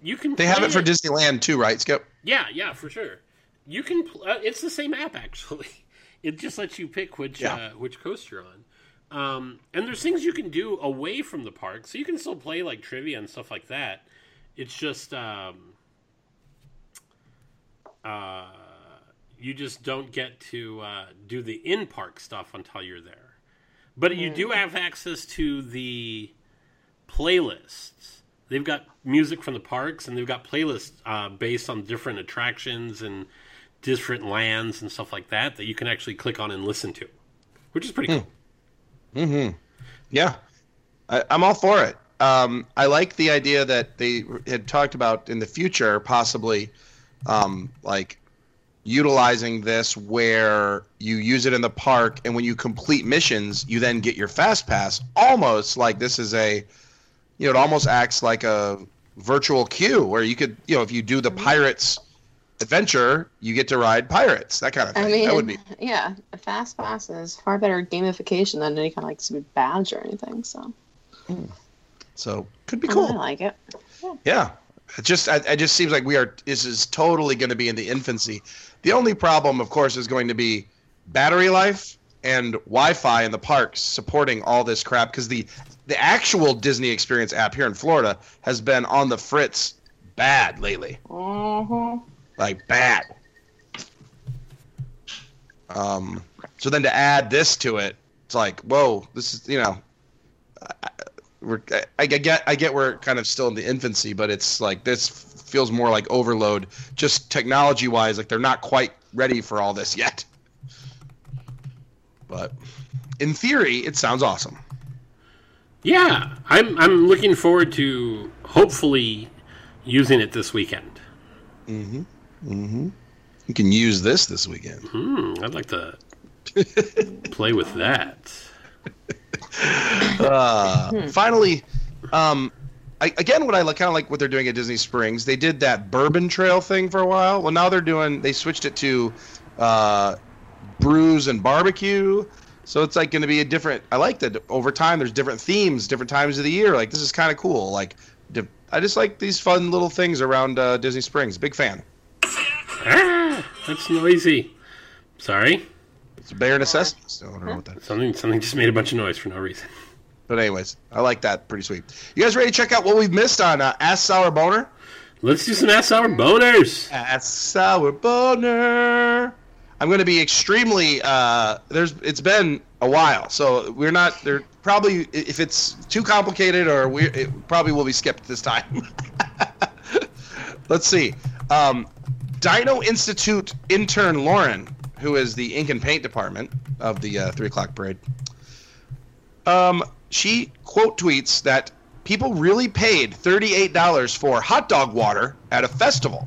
you can. They have play it for Disneyland too, right, Skip? Yeah, yeah, for sure. You can. Pl- uh, it's the same app actually. <laughs> It just lets you pick which Yeah. uh, which coast you're on. Um, and there's things you can do away from the park, so you can still play like trivia and stuff like that. It's just um, uh, you just don't get to uh, do the in park stuff until you're there. But you do have access to the playlists. They've got music from the parks, and they've got playlists uh, based on different attractions and different lands and stuff like that that you can actually click on and listen to, which is pretty cool. Mm-hmm. Yeah, I, I'm all for it. Um, I like the idea that they had talked about in the future, possibly, um, like utilizing this where you use it in the park, and when you complete missions, you then get your fast pass. Almost like this is a, you know, it almost acts like a virtual queue where you could, you know, if you do the mm-hmm. pirates adventure, you get to ride pirates. That kind of thing. I mean, that would be yeah, a fast pass is far better gamification than any kind of like stupid badge or anything. So hmm. so could be cool. I like it. Yeah, it just I- it just seems like we are. This is totally going to be in the infancy. The only problem, of course, is going to be battery life and Wi-Fi in the parks supporting all this crap because the the actual Disney Experience app here in Florida has been on the fritz bad lately, Mm-hmm. like bad. Um, so then to add this to it, it's like, whoa, this is you know, I, we're I, I get I get we're kind of still in the infancy, but it's like this feels more like overload, just technology wise. Like they're not quite ready for all this yet. But in theory, it sounds awesome. Yeah, I'm I'm looking forward to hopefully using it this weekend. Mm-hmm. Mm-hmm. You can use this this weekend. Hmm, I'd like to <laughs> play with that. Uh, finally, um, I, again, what I like, kind of like what they're doing at Disney Springs. They did that Bourbon Trail thing for a while. Well, now they're doing. They switched it to uh, brews and barbecue. So it's like going to be a different. I like that over time. There's different themes, different times of the year. Like this is kind of cool. Like I just like these fun little things around uh, Disney Springs. Big fan. Ah, that's noisy. Sorry, It's a bare necessity. So I don't know what that. something something just made a bunch of noise for no reason. But anyways, I like that. Pretty sweet. You guys ready to check out what we've missed on uh, Ask Sour Boner? Let's do some ass Sour boners. Ass Sour Boner. I'm going to be extremely. Uh, there's. It's been a while, so we're not. There probably if it's too complicated or we it probably will be skipped this time. <laughs> Let's see. Um, Dino Institute intern Lauren, who is the ink and paint department of the uh, three o'clock parade. Um, she quote tweets that people really paid $38 for hot dog water at a festival.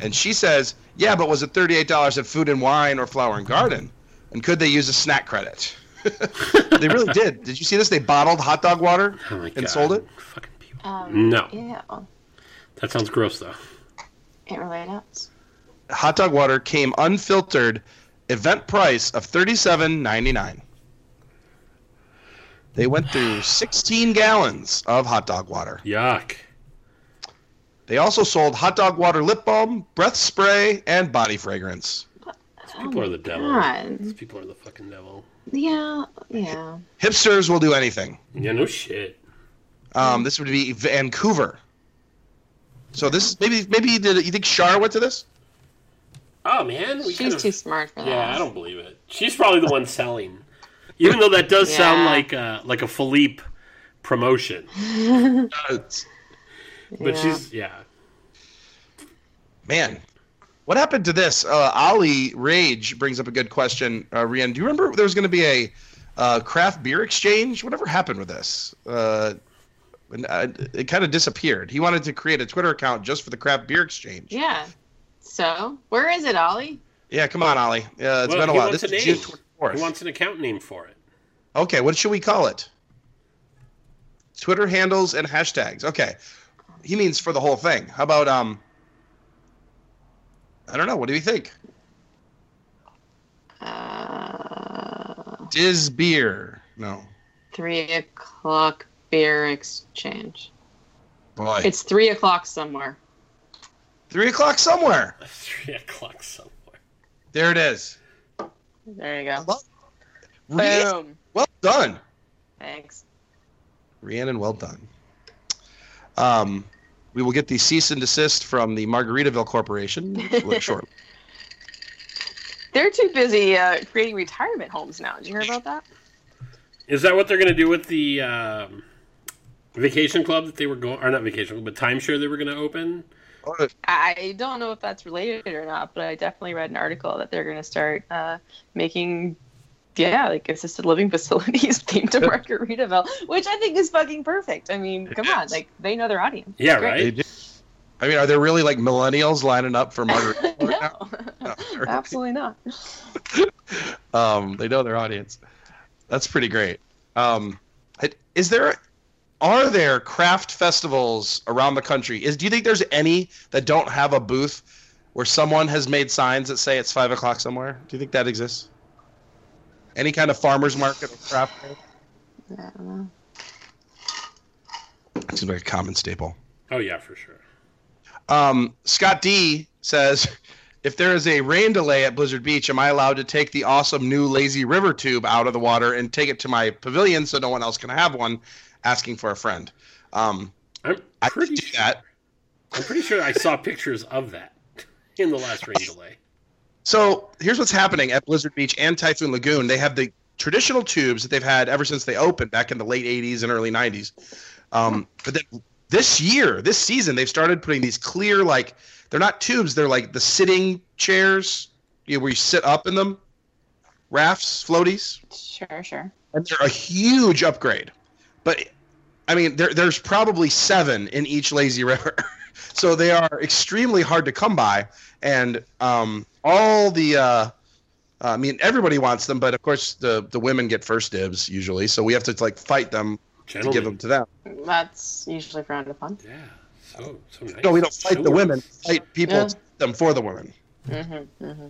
And she says, yeah, but was it $38 at Food and Wine or Flower and Garden? And could they use a snack credit? <laughs> they really did. Did you see this? They bottled hot dog water Oh and god! sold it. Fucking people. Um, No. Yeah, That sounds gross though. it really does. Hot dog water came unfiltered, event price of $37.99. They went through <sighs> 16 gallons of hot dog water. Yuck. They also sold hot dog water lip balm, breath spray, and body fragrance. These people are the devil. God. These people are the fucking devil. Yeah, yeah. Hipsters will do anything. Yeah, no shit. Um, this would be Vancouver. So this is maybe maybe did you think Shar went to this? Oh man, we She's could've- too smart for that. Yeah, I don't believe it. She's probably the one selling. Even though that does sound like a, like a Philippe promotion, <laughs> but Yeah. she's yeah. Man, what happened to this? Uh, Ali Rage brings up a good question. Uh, Rian, do you remember there was going to be a uh, craft beer exchange? Whatever happened with this? Uh, and, uh, it kind of disappeared. He wanted to create a Twitter account just for the craft beer exchange. Yeah. So, where is it, Ollie? Yeah, come on, Ali. Yeah, it's Well, been a while. wants This a is name. June twenty fourth. He wants an account name for it. Okay, what should we call it? Twitter handles and hashtags. Okay. He means for the whole thing. How about um I don't know, what do you think? Uh, Diz beer. No. Three o'clock beer exchange. Boy. It's three o'clock somewhere. three o'clock somewhere. <laughs> Three o'clock somewhere. There it is. There you go. Rhiannon, Boom. well done. Thanks. Rhiannon, well done. Um, we will get the cease and desist from the Margaritaville Corporation shortly. <laughs> They're too busy uh, creating retirement homes now. Did you hear about that? Is that what they're going to do with the um, vacation club that they were going, or not vacation club, but timeshare they were going to open? I don't know if that's related or not, but I definitely read an article that they're going to start uh, making, yeah, like assisted living <laughs> facilities themed to Margaritaville, which I think is fucking perfect. I mean, come on, like they know their audience. Yeah. Right. I mean, are there really like millennials lining up for Margaritaville <laughs> <laughs> right now? no, No. absolutely not. Um, they know their audience. That's pretty great. Um, is there, are there craft festivals around the country? Is do you think there's any that don't have a booth where someone has made signs that say it's five o'clock somewhere? Do you think that exists? Any kind of farmers market or craft? fair? I don't know. Seems like a common staple. Oh yeah, for sure. Um, Scott D says, if there is a rain delay at Blizzard Beach, am I allowed to take the awesome new lazy river tube out of the water and take it to my pavilion so no one else can have one? Asking for a friend. Um, I'm pretty could do sure, that. I'm pretty sure I saw pictures of that <laughs> in the last rain <laughs> delay. So here's what's happening at Blizzard Beach and Typhoon Lagoon. They have the traditional tubes that they've had ever since they opened back in the late 80s and early 90s. Um, but then this year, this season, they've started putting these clear, like, they're not tubes, they're like the sitting chairs you know, where you sit up in them, rafts, floaties. Sure, sure. And they're a huge upgrade. But, I mean, there, there's probably seven in each lazy river. <laughs> so they are extremely hard to come by. And um, all the. Uh, I mean, everybody wants them, but of course the the women get first dibs usually, so we have to like fight them to give them to them. That's usually frowned upon. Yeah. So so nice. No, we don't fight the Sure. women, fight people Yeah. to them for the women. Mm-hmm, mm-hmm.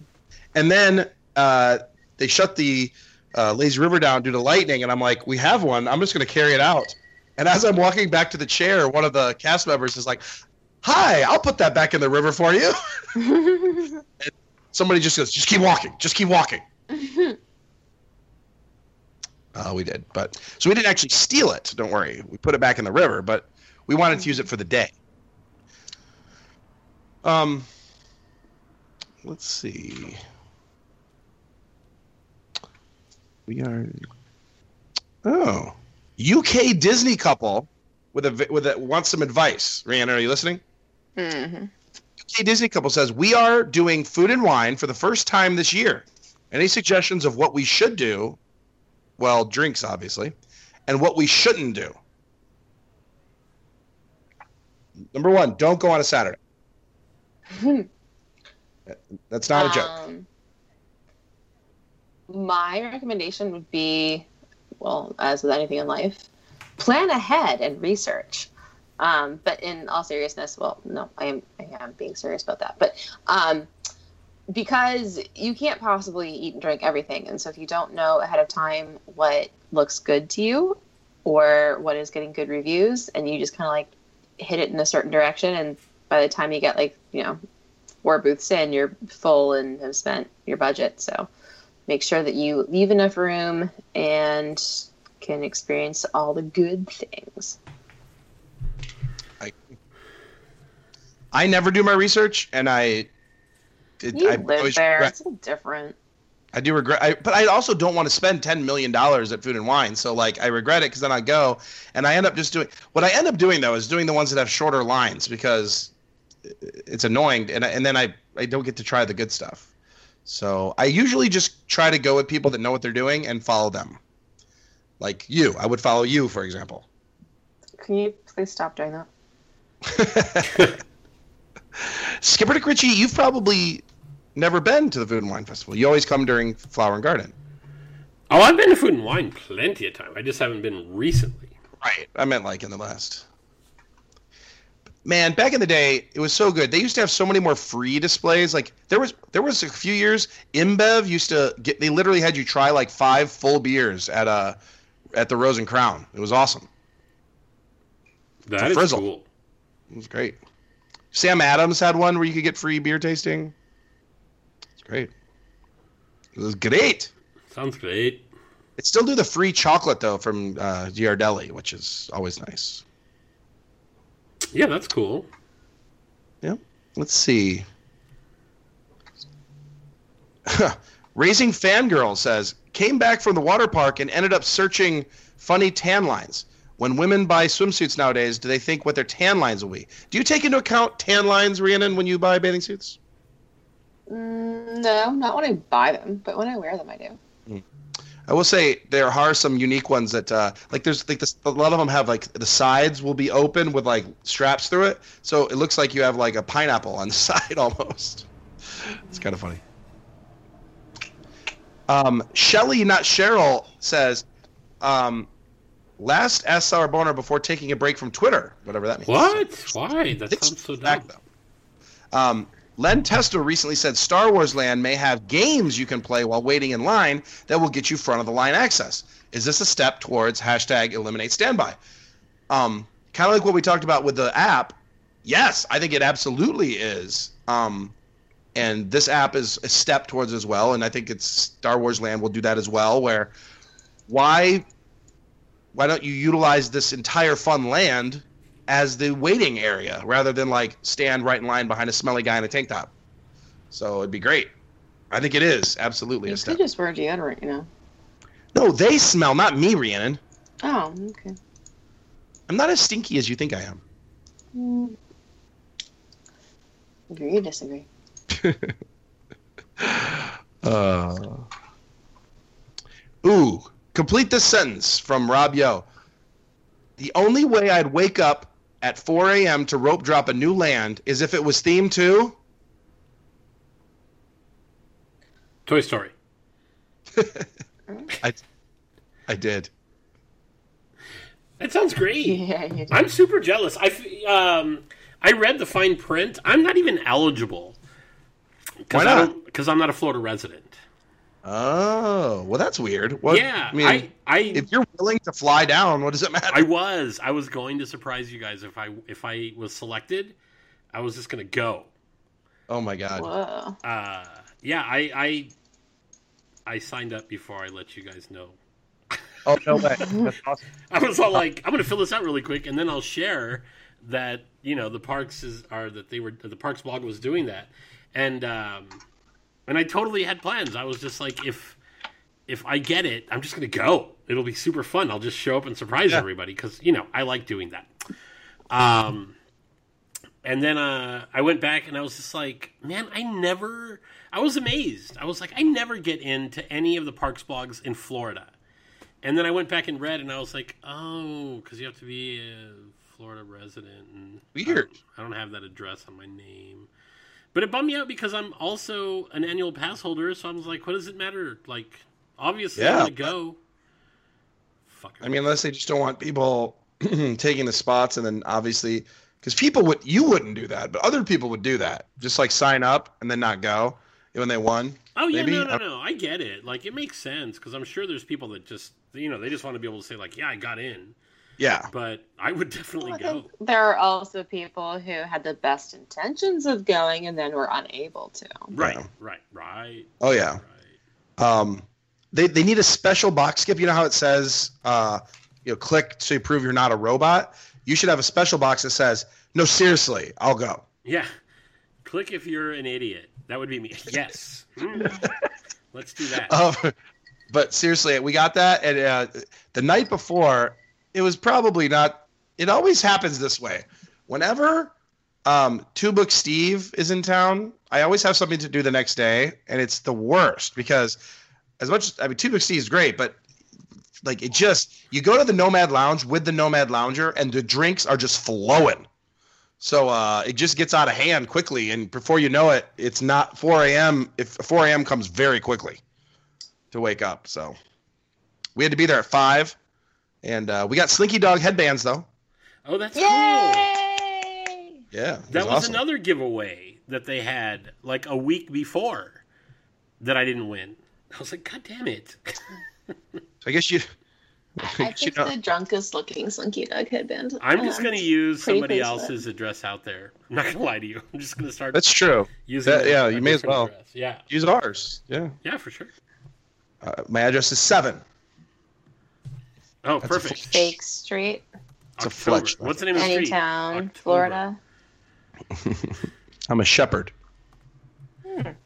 And then uh, they shut the uh, lazy river down due to lightning, and I'm like, we have one. I'm just going to carry it out. And as I'm walking back to the chair, one of the cast members is like, "Hi, I'll put that back in the river for you." <laughs> <laughs> Somebody just goes, "Just keep walking. Just keep walking." <laughs> Uh, we did, but so we didn't actually steal it. Don't worry, we put it back in the river, but we wanted to use it for the day. Um, let's see. We are. Oh, UK Disney couple with a with a wants some advice. Rhiannon, are you listening? mm-hmm. UK Disney couple says we are doing food and wine for the first time this year. Any suggestions of what we should do? Well, drinks obviously, and what we shouldn't do. Number one, don't go on a Saturday. <laughs> That's not a joke. Um, my recommendation would be, well, as with anything in life, plan ahead and research. Um, but in all seriousness, well, no, I am I am being serious about that. But um, because you can't possibly eat and drink everything, and so if you don't know ahead of time what looks good to you or what is getting good reviews, and you just kind of like hit it in a certain direction, and by the time you get like you know four booths in, you're full and have spent your budget. So make sure that you leave enough room and can experience all the good things. I never do my research, and I. It, You I live always there; regret- it's a little different. I do regret, I, but I also don't want to spend ten million dollars at food and wine. So like, I regret it because then I go and I end up just doing what I end up doing though is doing the ones that have shorter lines because it's annoying, and I, and then I I don't get to try the good stuff. So I usually just try to go with people that know what they're doing and follow them. Like you, I would follow you, for example. Can you please stop doing that? <laughs> Skipper Dick Ritchie, you've probably never been to the Food and Wine Festival. You always come during Flower and Garden. Oh, I've been to Food and Wine plenty of time. I just haven't been recently. Right. I meant like in the last. Man, back in the day, it was so good. They used to have so many more free displays. Like there was there was a few years, InBev used to get they literally had you try like five full beers at a at the Rose and Crown. It was awesome. That is frizzle. cool. It was great. Sam Adams had one where you could get free beer tasting. It's great. It was great. Sounds great. It still do the free chocolate though from uh, Ghirardelli, which is always nice. Yeah, that's cool. Yeah. Let's see. <laughs> Raising Fangirl says came back from the water park and ended up searching funny tan lines. When women buy swimsuits nowadays, do they think what their tan lines will be? Do you take into account tan lines, Rhiannon, when you buy bathing suits? Mm, no, not when I buy them, but when I wear them, I do. I will say there are some unique ones that, uh, like, there's like this. A lot of them have like the sides will be open with like straps through it, so it looks like you have like a pineapple on the <laughs> side almost. It's kind of funny. Um, Shelly, not Cheryl, says, um, last Ask Sour Boner before taking a break from Twitter, whatever that means. What? Why? That sounds so dumb. though. Um, Len Testa recently said Star Wars Land may have games you can play while waiting in line that will get you front of the line access. Is this a step towards hashtag eliminate standby? Um, kind of like what we talked about with the app. Yes, I think it absolutely is. Um, and this app is a step towards as well. And I think it's Star Wars Land will do that as well. Where why why don't you utilize this entire fun land as the waiting area rather than like stand right in line behind a smelly guy in a tank top. So it'd be great. I think it is absolutely You a step. could just wear deodorant, you know. No, they smell, not me, Rhiannon. Oh, okay. I'm not as stinky as you think I am. Mm. Agree or disagree? <laughs> Uh. Ooh, complete this sentence from Rob Yo. The only way I'd wake up at 4 a.m. to rope drop a new land is if it was themed to. Toy Story. <laughs> I, I did. That sounds great. <laughs> Yeah, you. I'm super jealous. I f- um I read the fine print. I'm not even eligible. Why not? Because I'm not a Florida resident. Oh, well, that's weird. What, yeah, I mean, I I, if you're willing to fly down, what does it matter? I was I was going to surprise you guys if I if I was selected. I was just gonna go. oh my god. Whoa. Uh, yeah, I I I signed up before I let you guys know. Oh no way. That's <laughs> awesome. I was all like, I'm gonna fill this out really quick, and then I'll share that you know the parks is are that they were the parks blog was doing that, and um, and I totally had plans. I was just like, if if I get it, I'm just gonna go. It'll be super fun. I'll just show up and surprise Yeah. everybody because you know I like doing that. Um, and then uh, I went back and I was just like, man, I never. I was amazed. I was like, I never get into any of the parks blogs in Florida. And then I went back and read, and I was like, oh, because you have to be a Florida resident. And I Weird. don't, I don't have that address on my name. But it bummed me out because I'm also an annual pass holder, so I was like, what does it matter? Like, obviously, Yeah. I'm going to go. Fuck. I mean, unless they just don't want people <clears throat> taking the spots, and then obviously, because people would, you wouldn't do that, but other people would do that. Just like sign up and then not go when they won. Oh yeah, Maybe- no, no, no. I get it. Like it makes sense because I'm sure there's people that just you know they just want to be able to say like, yeah, I got in. Yeah. But I would definitely I go. there are also people who had the best intentions of going and then were unable to. Right, Yeah. right, right. Oh yeah. Right. Um, they they need a special box skip. You know how it says, uh, you know, click to prove you're not a robot. You should have a special box that says, "No, seriously, I'll go." Yeah. Click if you're an idiot. That would be me. <laughs> Yes. Hmm. Let's do that. <laughs> Um, but seriously, we got that, and uh, the night before, it was probably not. It always happens this way. Whenever um, Two Book Steve is in town, I always have something to do the next day, and it's the worst because as much as I mean, Two Book Steve is great, but like it just you go to the Nomad Lounge with the Nomad Lounger, and the drinks are just flowing. So uh, it just gets out of hand quickly, and before you know it, it's not 4 a.m. If 4 a.m. comes very quickly to wake up. So we had to be there at five, and uh, we got Slinky Dog headbands though. oh, that's cool. Yeah, it That was awesome. another giveaway that they had like a week before that I didn't win. I was like, God damn it. So <laughs> I guess you, I <laughs> She picked know- the drunkest looking Slinky Dog headband. I'm just going to use somebody pleased with else's address out there. I'm not going to lie to you. I'm just going to start That's true. using. that- yeah, a you may as well. address. Yeah, Use ours. Yeah. yeah, for sure. Uh, my address is seven. Oh, That's perfect. full- Fake Street, It's a October. Fletch. What's the name of the street? Anytown, October. Florida. <laughs> I'm a shepherd. Did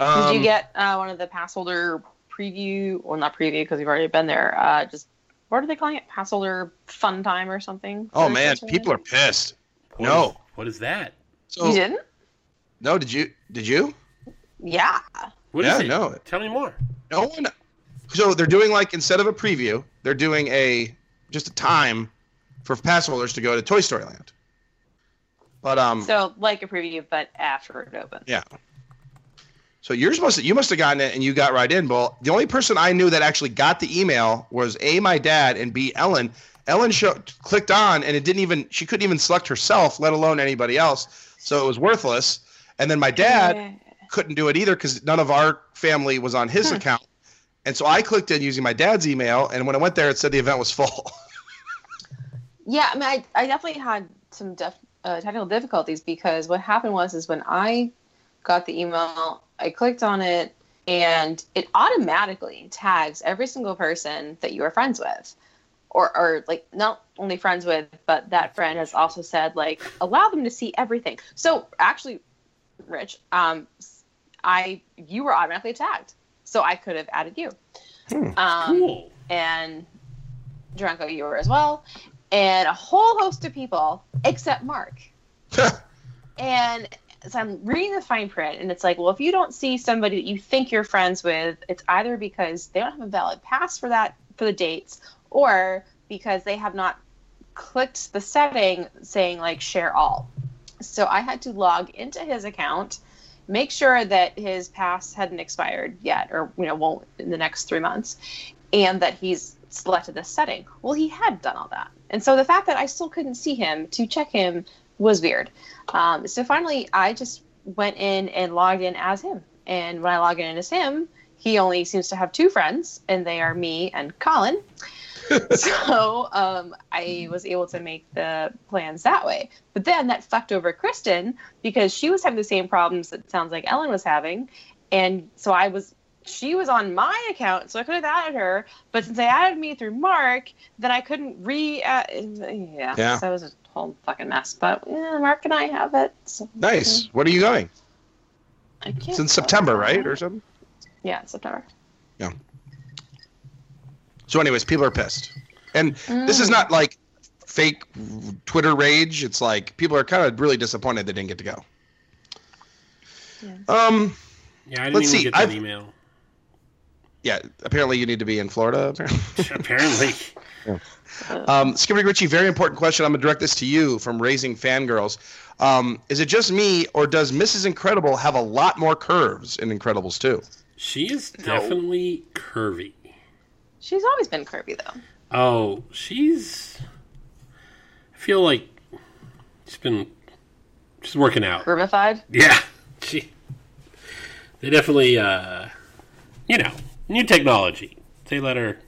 Um, you get uh, one of the pass holder preview? Well, not preview because you've already been there. Uh, just what are they calling it? Pass holder fun time or something? Oh man, people are pissed. What No. is- what is that? So You didn't? no, did you? Did you? Yeah. What is Yeah, it? no. Tell me more. No one. So they're doing like instead of a preview, they're doing a just a time for pass holders to go to Toy Story Land. But um, So like a preview, but after it opens. yeah. So you're supposed to you must have gotten it and you got right in. Well, the only person I knew that actually got the email was a my dad and b Ellen. Ellen show, clicked on and it didn't even she couldn't even select herself, let alone anybody else. So it was worthless. And then my dad couldn't do it either because none of our family was on his account. And so I clicked in using my dad's email, and when I went there, it said the event was full. <laughs> Yeah, I mean, I, I definitely had some def, uh, technical difficulties because what happened was is when I got the email, I clicked on it, and it automatically tags every single person that you are friends with, or or like not only friends with, but that friend has also said like allow them to see everything. So actually, Rich, um, I you were automatically tagged, so I could have added you. Hmm, Um, Cool. and Dranko, you were as well, and a whole host of people except Mark. <laughs> and so I'm reading the fine print, and it's like, well, if you don't see somebody that you think you're friends with, it's either because they don't have a valid pass for that for the dates, or because they have not clicked the setting saying like share all. So I had to log into his account, make sure that his pass hadn't expired yet, or you know won't in the next three months, and that he's selected this setting. Well, he had done all that, and so the fact that I still couldn't see him to check him was weird. Um, so finally, I just went in and logged in as him, and when I log in as him, he only seems to have two friends, and they are me and Colin. <laughs> so um, I was able to make the plans that way. But then that fucked over Kristen because she was having the same problems that sounds like Ellen was having, and so I was she was on my account, so I could have added her. But since I added me through Mark, then I couldn't re. Uh, yeah, Yeah. so it was a whole fucking mess. But yeah, Mark and I have it. So nice. What are you going? I can't It's in September, right, or something? Yeah, September. So, anyways, people are pissed, and this is Mm. not like fake Twitter rage. It's like people are kind of really disappointed they didn't get to go. Yeah. Um. Yeah, I didn't Let's even see, get that I've- email. Yeah. Apparently, you need to be in Florida. apparently. <laughs> Apparently. <laughs> Um, Skipper Richie, very important question. I'm gonna direct this to you from Raising Fangirls. Um, is it just me, or does Mrs. Incredible have a lot more curves in Incredibles too? She is definitely curvy. She's always been curvy though. Oh, she's. I feel like she's been. She's working out. Curvified. Yeah, <laughs> she. They definitely, uh, you know, new technology. They let her.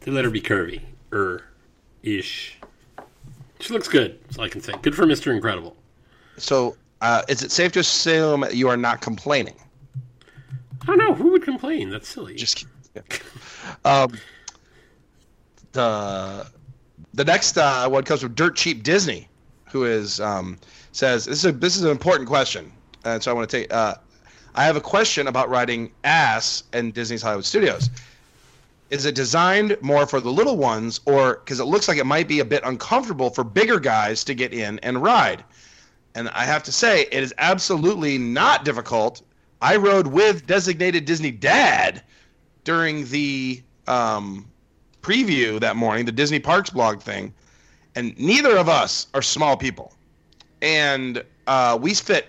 They let her be curvy, er, ish. She looks good. That's all I can say. Good for Mister Incredible. So, uh, is it safe to assume you are not complaining? I don't know who would complain. That's silly. Just kidding. Yeah. um, the the next uh, one comes from Dirt Cheap Disney, who is um, says this is a, this is an important question, and so I want to take. Uh, I have a question about writing ass in Disney's Hollywood Studios. Is it designed more for the little ones, or because it looks like it might be a bit uncomfortable for bigger guys to get in and ride? And I have to say, it is absolutely not difficult. I rode with designated Disney dad during the um, preview that morning, the Disney Parks blog thing, and neither of us are small people, and uh, we fit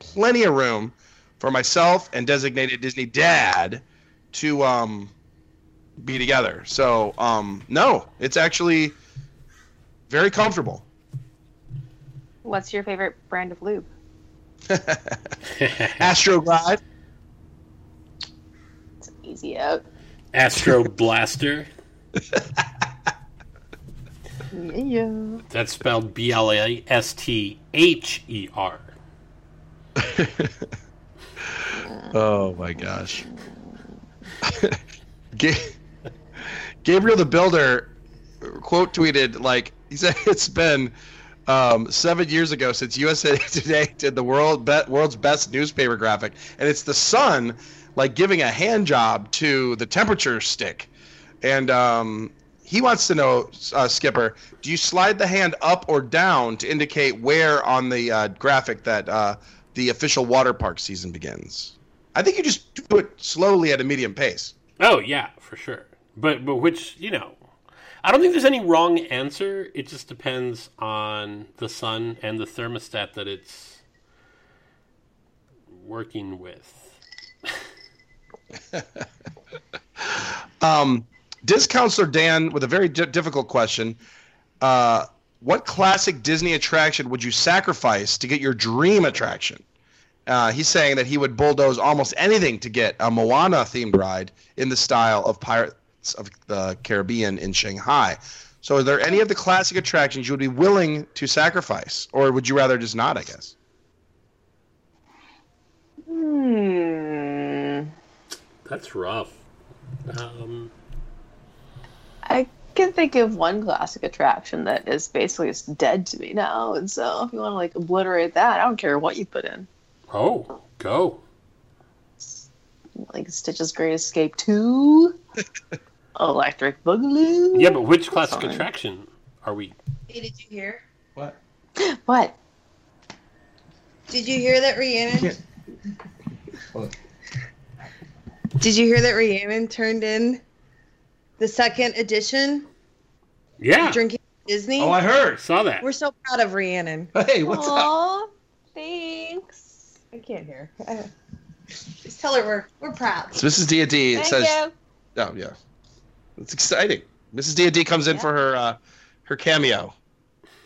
plenty of room for myself and designated Disney dad to um, be together. So um, no, it's actually very comfortable. What's your favorite brand of lube? <laughs> Astro Glide. It's easy out. Astro Blaster. <laughs> Yeah. That's spelled B L A S T H E R. <laughs> Oh my gosh. <laughs> Gabriel the Builder quote tweeted like he said it's been um, seven years ago since USA Today did the world be- world's best newspaper graphic, and it's the sun like giving a hand job to the temperature stick, and um, he wants to know, uh, Skipper, do you slide the hand up or down to indicate where on the uh, graphic that uh, the official water park season begins? I think you just do it slowly at a medium pace. Oh yeah, for sure. But but which you know, I don't think there's any wrong answer. It just depends on the sun and the thermostat that it's working with. <laughs> <laughs> Um, Disc Counselor Dan with a very di- difficult question. Uh, what classic Disney attraction would you sacrifice to get your dream attraction? Uh, he's saying that he would bulldoze almost anything to get a Moana themed ride in the style of Pirates of the Caribbean in Shanghai. So, are there any of the classic attractions you would be willing to sacrifice, or would you rather just not? I guess. Hmm. That's rough. Um, I can think of one classic attraction that is basically just dead to me now, and so if you want to like obliterate that, I don't care what you put in. oh, go. Like Stitch's Great Escape Two, <laughs> Electric Boogaloo. Yeah, but which classic Fine. attraction are we? Hey, did you hear? What? What? Did you hear that Rhiannon? Can't- <laughs> What? Did you hear that Rhiannon turned in the second edition Yeah, drinking Disney? Oh, I heard. saw that. We're so proud of Rhiannon. Hey, what's up? Thanks. I can't hear. Just tell her we're we're proud. So Mrs. D&D it Thank says, you. "Oh yeah, it's exciting." Mrs. D&D comes in Yeah. for her uh, her cameo.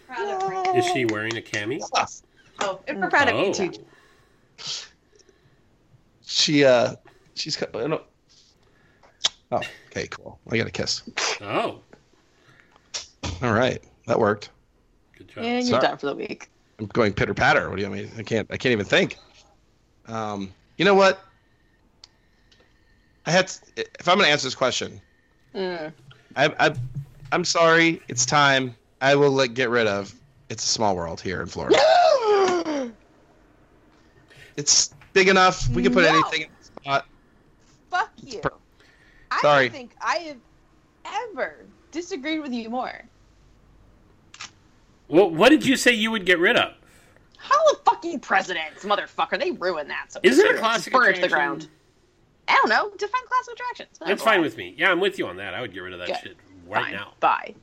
Proud of Rhiannon. Is she wearing a cami? Oh, and we're proud of Oh, you too. She uh, she's co- I don't- oh okay cool. I got a kiss. oh, All right, that worked. good job. And you're Sorry. done for the week. I'm going pitter patter. What do you mean? I can't. I can't even think. Um, you know what? I had. To, if I'm going to answer this question, Mm. I, I, I'm sorry. It's time. I will like get rid of. It's a small world here in Florida. <gasps> It's big enough. We can put No. anything in the spot. Fuck you. Per- I Sorry. don't think I have ever disagreed with you more. Well, what did you say you would get rid of? How the fucking presidents, motherfucker? They ruined that. So Isn't it a serious. classic Burn it to the ground. I don't know. Define classic attractions. That's fine with me. Yeah, I'm with you on that. I would get rid of that Good. shit right Fine. now. Bye.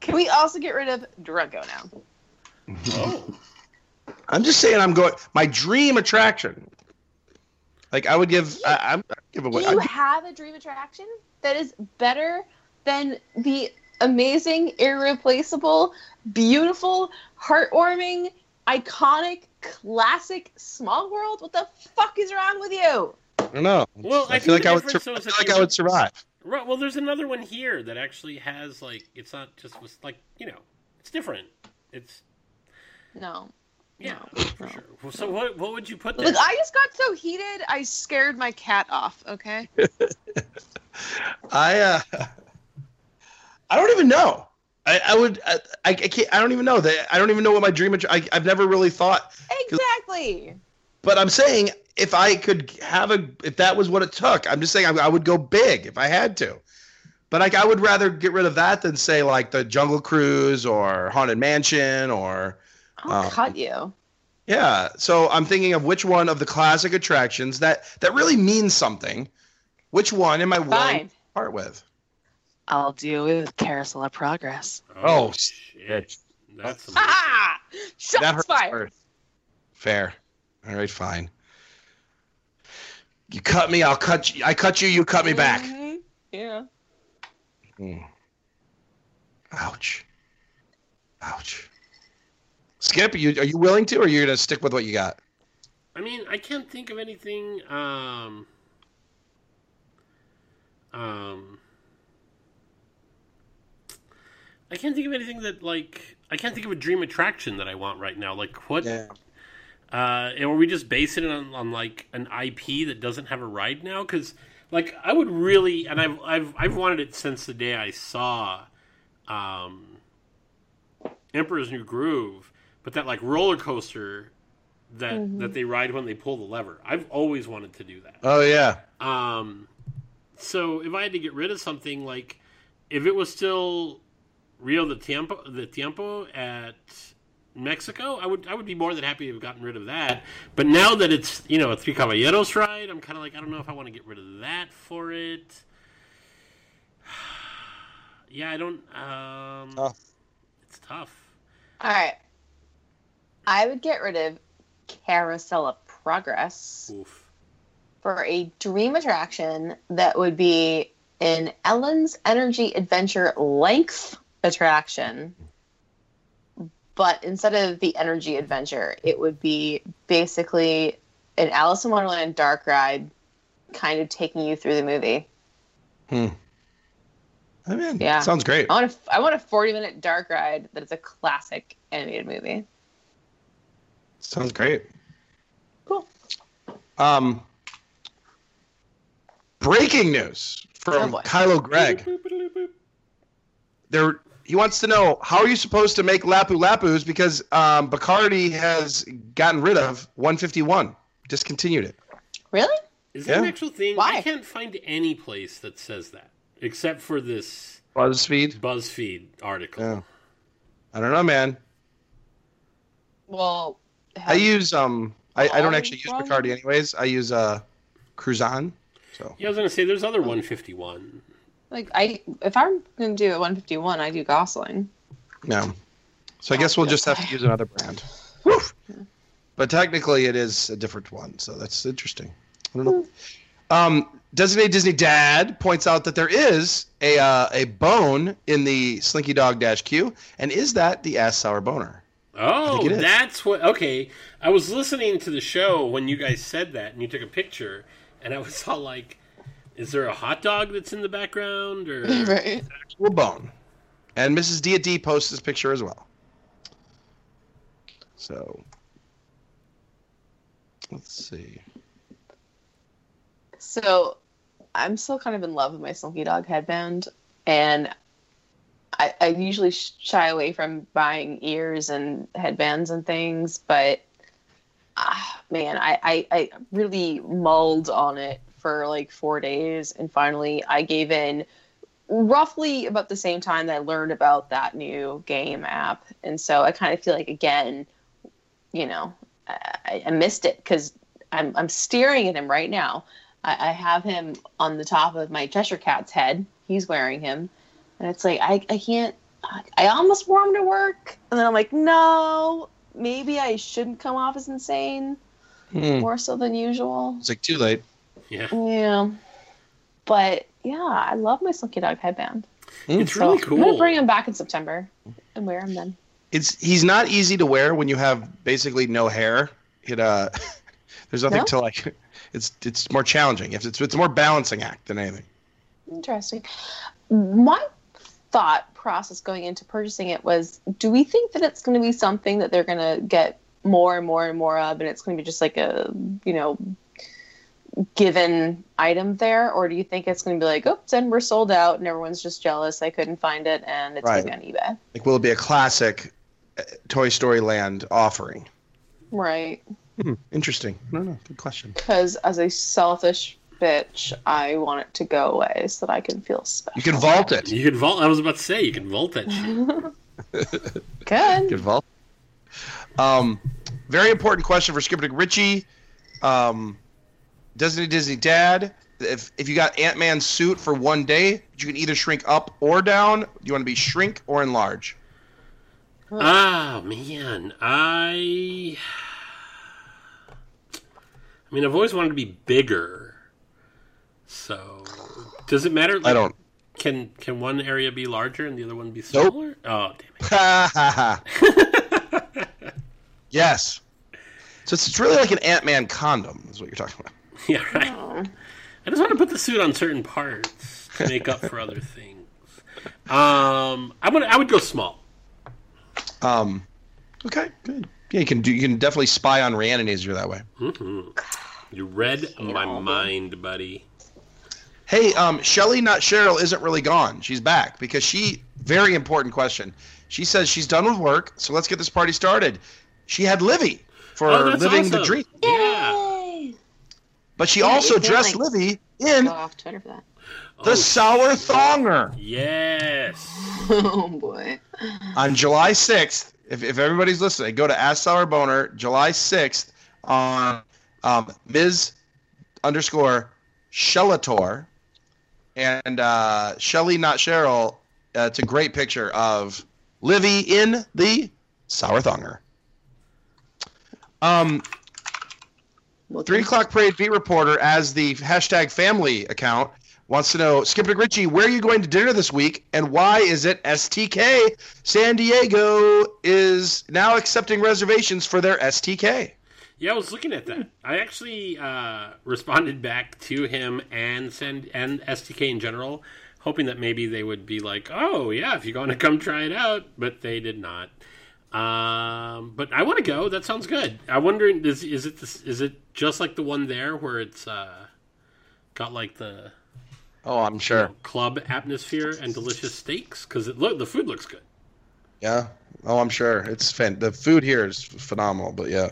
Can we also get rid of Drunko now? Oh, <laughs> I'm just saying. I'm going. My dream attraction. Like I would give. I, I'm I'd give Do away. you I'd- have a dream attraction that is better than the amazing, irreplaceable, beautiful, heartwarming, iconic, classic Small World? What the fuck is wrong with you? I don't know. Well, I I feel like I would. Sur- though, I feel like I would survive. right. Well, there's another one here that actually has like it's not just was like you know it's different. It's No. Yeah No, for no. sure. Well, So what what would you put there? Look, I just got so heated, I scared my cat off, okay? <laughs> I uh, I don't even know. I, I would. I, I can't. I don't even know that. I don't even know what my dream. I, I've never really thought. Exactly. But I'm saying if I could have a, if that was what it took, I'm just saying I, I would go big if I had to. But like I would rather get rid of that than say like the Jungle Cruise or Haunted Mansion or I'll Um, cut you. yeah. So I'm thinking of which one of the classic attractions that that really means something. Which one am I willing Fine. to part with? I'll deal with Carousel of Progress. Oh, shit! That's some <laughs> Ah! Shots that hurts fired. first. Fair. All right, fine. You cut me, I'll cut you. I cut you, you cut me back. Mhm. Yeah. Mm. Ouch. Ouch. Skip, are you, are you willing to, or are you gonna stick with what you got? I mean, I can't think of anything. Um, Um, I can't think of anything that like I can't think of a dream attraction that I want right now. Like what? Yeah. Uh, and are we just basing it on, on like an IP that doesn't have a ride now? Because like I would really, and I've I've I've wanted it since the day I saw, um, Emperor's New Groove, but that like roller coaster that that they ride when they pull the lever. I've always wanted to do that. Oh yeah. Um, so if I had to get rid of something, like if it was still Rio de Tiempo, the Tiempo at Mexico, I would I would be more than happy to have gotten rid of that. But now that it's you know a Three Caballeros ride, I'm kind of like I don't know if I want to get rid of that for it. <sighs> yeah, I don't. Um, Tough. It's tough. All right. I would get rid of Carousel of Progress Oof. for a dream attraction that would be an Ellen's Energy Adventure length attraction. But instead of the energy adventure, it would be basically an Alice in Wonderland dark ride, kind of taking you through the movie. Hmm. I mean, Yeah. sounds great. I want a, I want a 40 minute dark ride that is a classic animated movie. Sounds great. Cool. Um, breaking news Oh, from boy. Kylo Gregg. There, he wants to know how are you supposed to make Lapu Lapus because um, Bacardi has gotten rid of 151, discontinued it. Really? Is that an actual thing? Why? I can't find any place that says that except for this BuzzFeed. BuzzFeed article. Yeah. I don't know, man. Well, I use um, I, I don't actually use wrong. Bacardi anyways. I use uh, Cruzan. So Yeah, I was gonna say there's other 151. like I if I'm gonna do a 151, I do Gosling. no. So I guess we'll just have to use another brand. Woof. But technically, it is a different one, so that's interesting. I don't know. Um, Designated Disney Dad points out that there is a uh, a bone in the Slinky Dog Dash Q, and is that the ass sour boner? Oh, think it is. that's what. Okay, I was listening to the show when you guys said that, and you took a picture, and I was <laughs> all like, "Is there a hot dog that's in the background?" Or <laughs> Right. Actual bone. And Mrs. D D posts this picture as well. So let's see. So I'm still kind of in love with my Slinky Dog headband, and I, I usually shy away from buying ears and headbands and things, but ah, man, I, I, I really mulled on it for like four days, and finally I gave in roughly about the same time that I learned about that new game app, and so I kind of feel like again, you know, I, I missed it because I'm I'm staring at him right now. I, I have him on the top of my Cheshire Cat's head. He's wearing him, and it's like I I can't. I almost wore him to work, and then I'm like, no, maybe I shouldn't come off as insane Hmm. more so than usual. It's like too late. yeah, Yeah, but yeah, I love my Slinky Dog headband. it's So really cool. I'm gonna bring him back in September and wear him then. It's he's not easy to wear when you have basically no hair. It uh, <laughs> there's nothing No? to like. <laughs> It's it's more challenging. If it's it's a more balancing act than anything. Interesting. My thought process going into purchasing it was do we think that it's going to be something that they're going to get more and more and more of and it's going to be just like a, you know, given item there? Or do you think it's going to be like, oops, and we're sold out and everyone's just jealous I couldn't find it and it's Right. going to be on eBay? Like, will it be a classic uh, Toy Story Land offering? Right. Hmm, interesting. No, no, good question. Because as a selfish bitch, I want it to go away so that I can feel special. You can vault it. You can vault. I was about to say you can vault that shit. <laughs> <laughs> Good. Good vault. Um, very important question for Skipper Richie. Um, Disney Disney Dad. If if you got Ant Man's suit for one day, you can either shrink up or down. Do you want to be shrink or enlarge? Ah man, I. I mean, I've always wanted to be bigger. So, does it matter? I don't. Can can one area be larger and the other one be Nope. smaller? Oh damn it! Ha ha ha. yes. So it's, it's really like an Ant Man condom, is what you're talking about. <laughs> Yeah, right. Oh. I just want to put the suit on certain parts to make up for other <laughs> things. Um, I would I would go small. Um, okay, good. Yeah, you can do. You can definitely spy on Rhiannon easier that way. hmm You read my mind, buddy. Hey, um, Shelly, not Cheryl, isn't really gone. She's back because she. Very important question. She says she's done with work, so let's get this party started. She had Livy for Oh, that's living the dream, Yeah. Yay! but she Yeah, also dressed like, Livy in Go off Twitter for that. the Oh, Sour Thonger Yes. <laughs> Oh boy. on July sixth. If, if everybody's listening, go to Ask Sour Boner July sixth on um, Ms. underscore Shellator and uh, Shelly, not Cheryl. Uh, it's a great picture of Livy in the Sour Thonger. Um, Well, Three o'clock parade beat reporter as the hashtag family account wants to know Skip McRitchie, where are you going to dinner this week and why is it STK? San Diego is now accepting reservations for their STK. Yeah, I was looking at that. I actually uh, responded back to him and send and STK in general, hoping that maybe they would be like, "Oh yeah, if you're going to come try it out," but they did not. Um, but I want to go. That sounds good. I wonder is is it this, is it just like the one there where it's uh, got like the Oh, I'm sure. club atmosphere and delicious steaks? Because it look the food looks good. Yeah. Oh, I'm sure. It's fan- the food here is phenomenal, but yeah.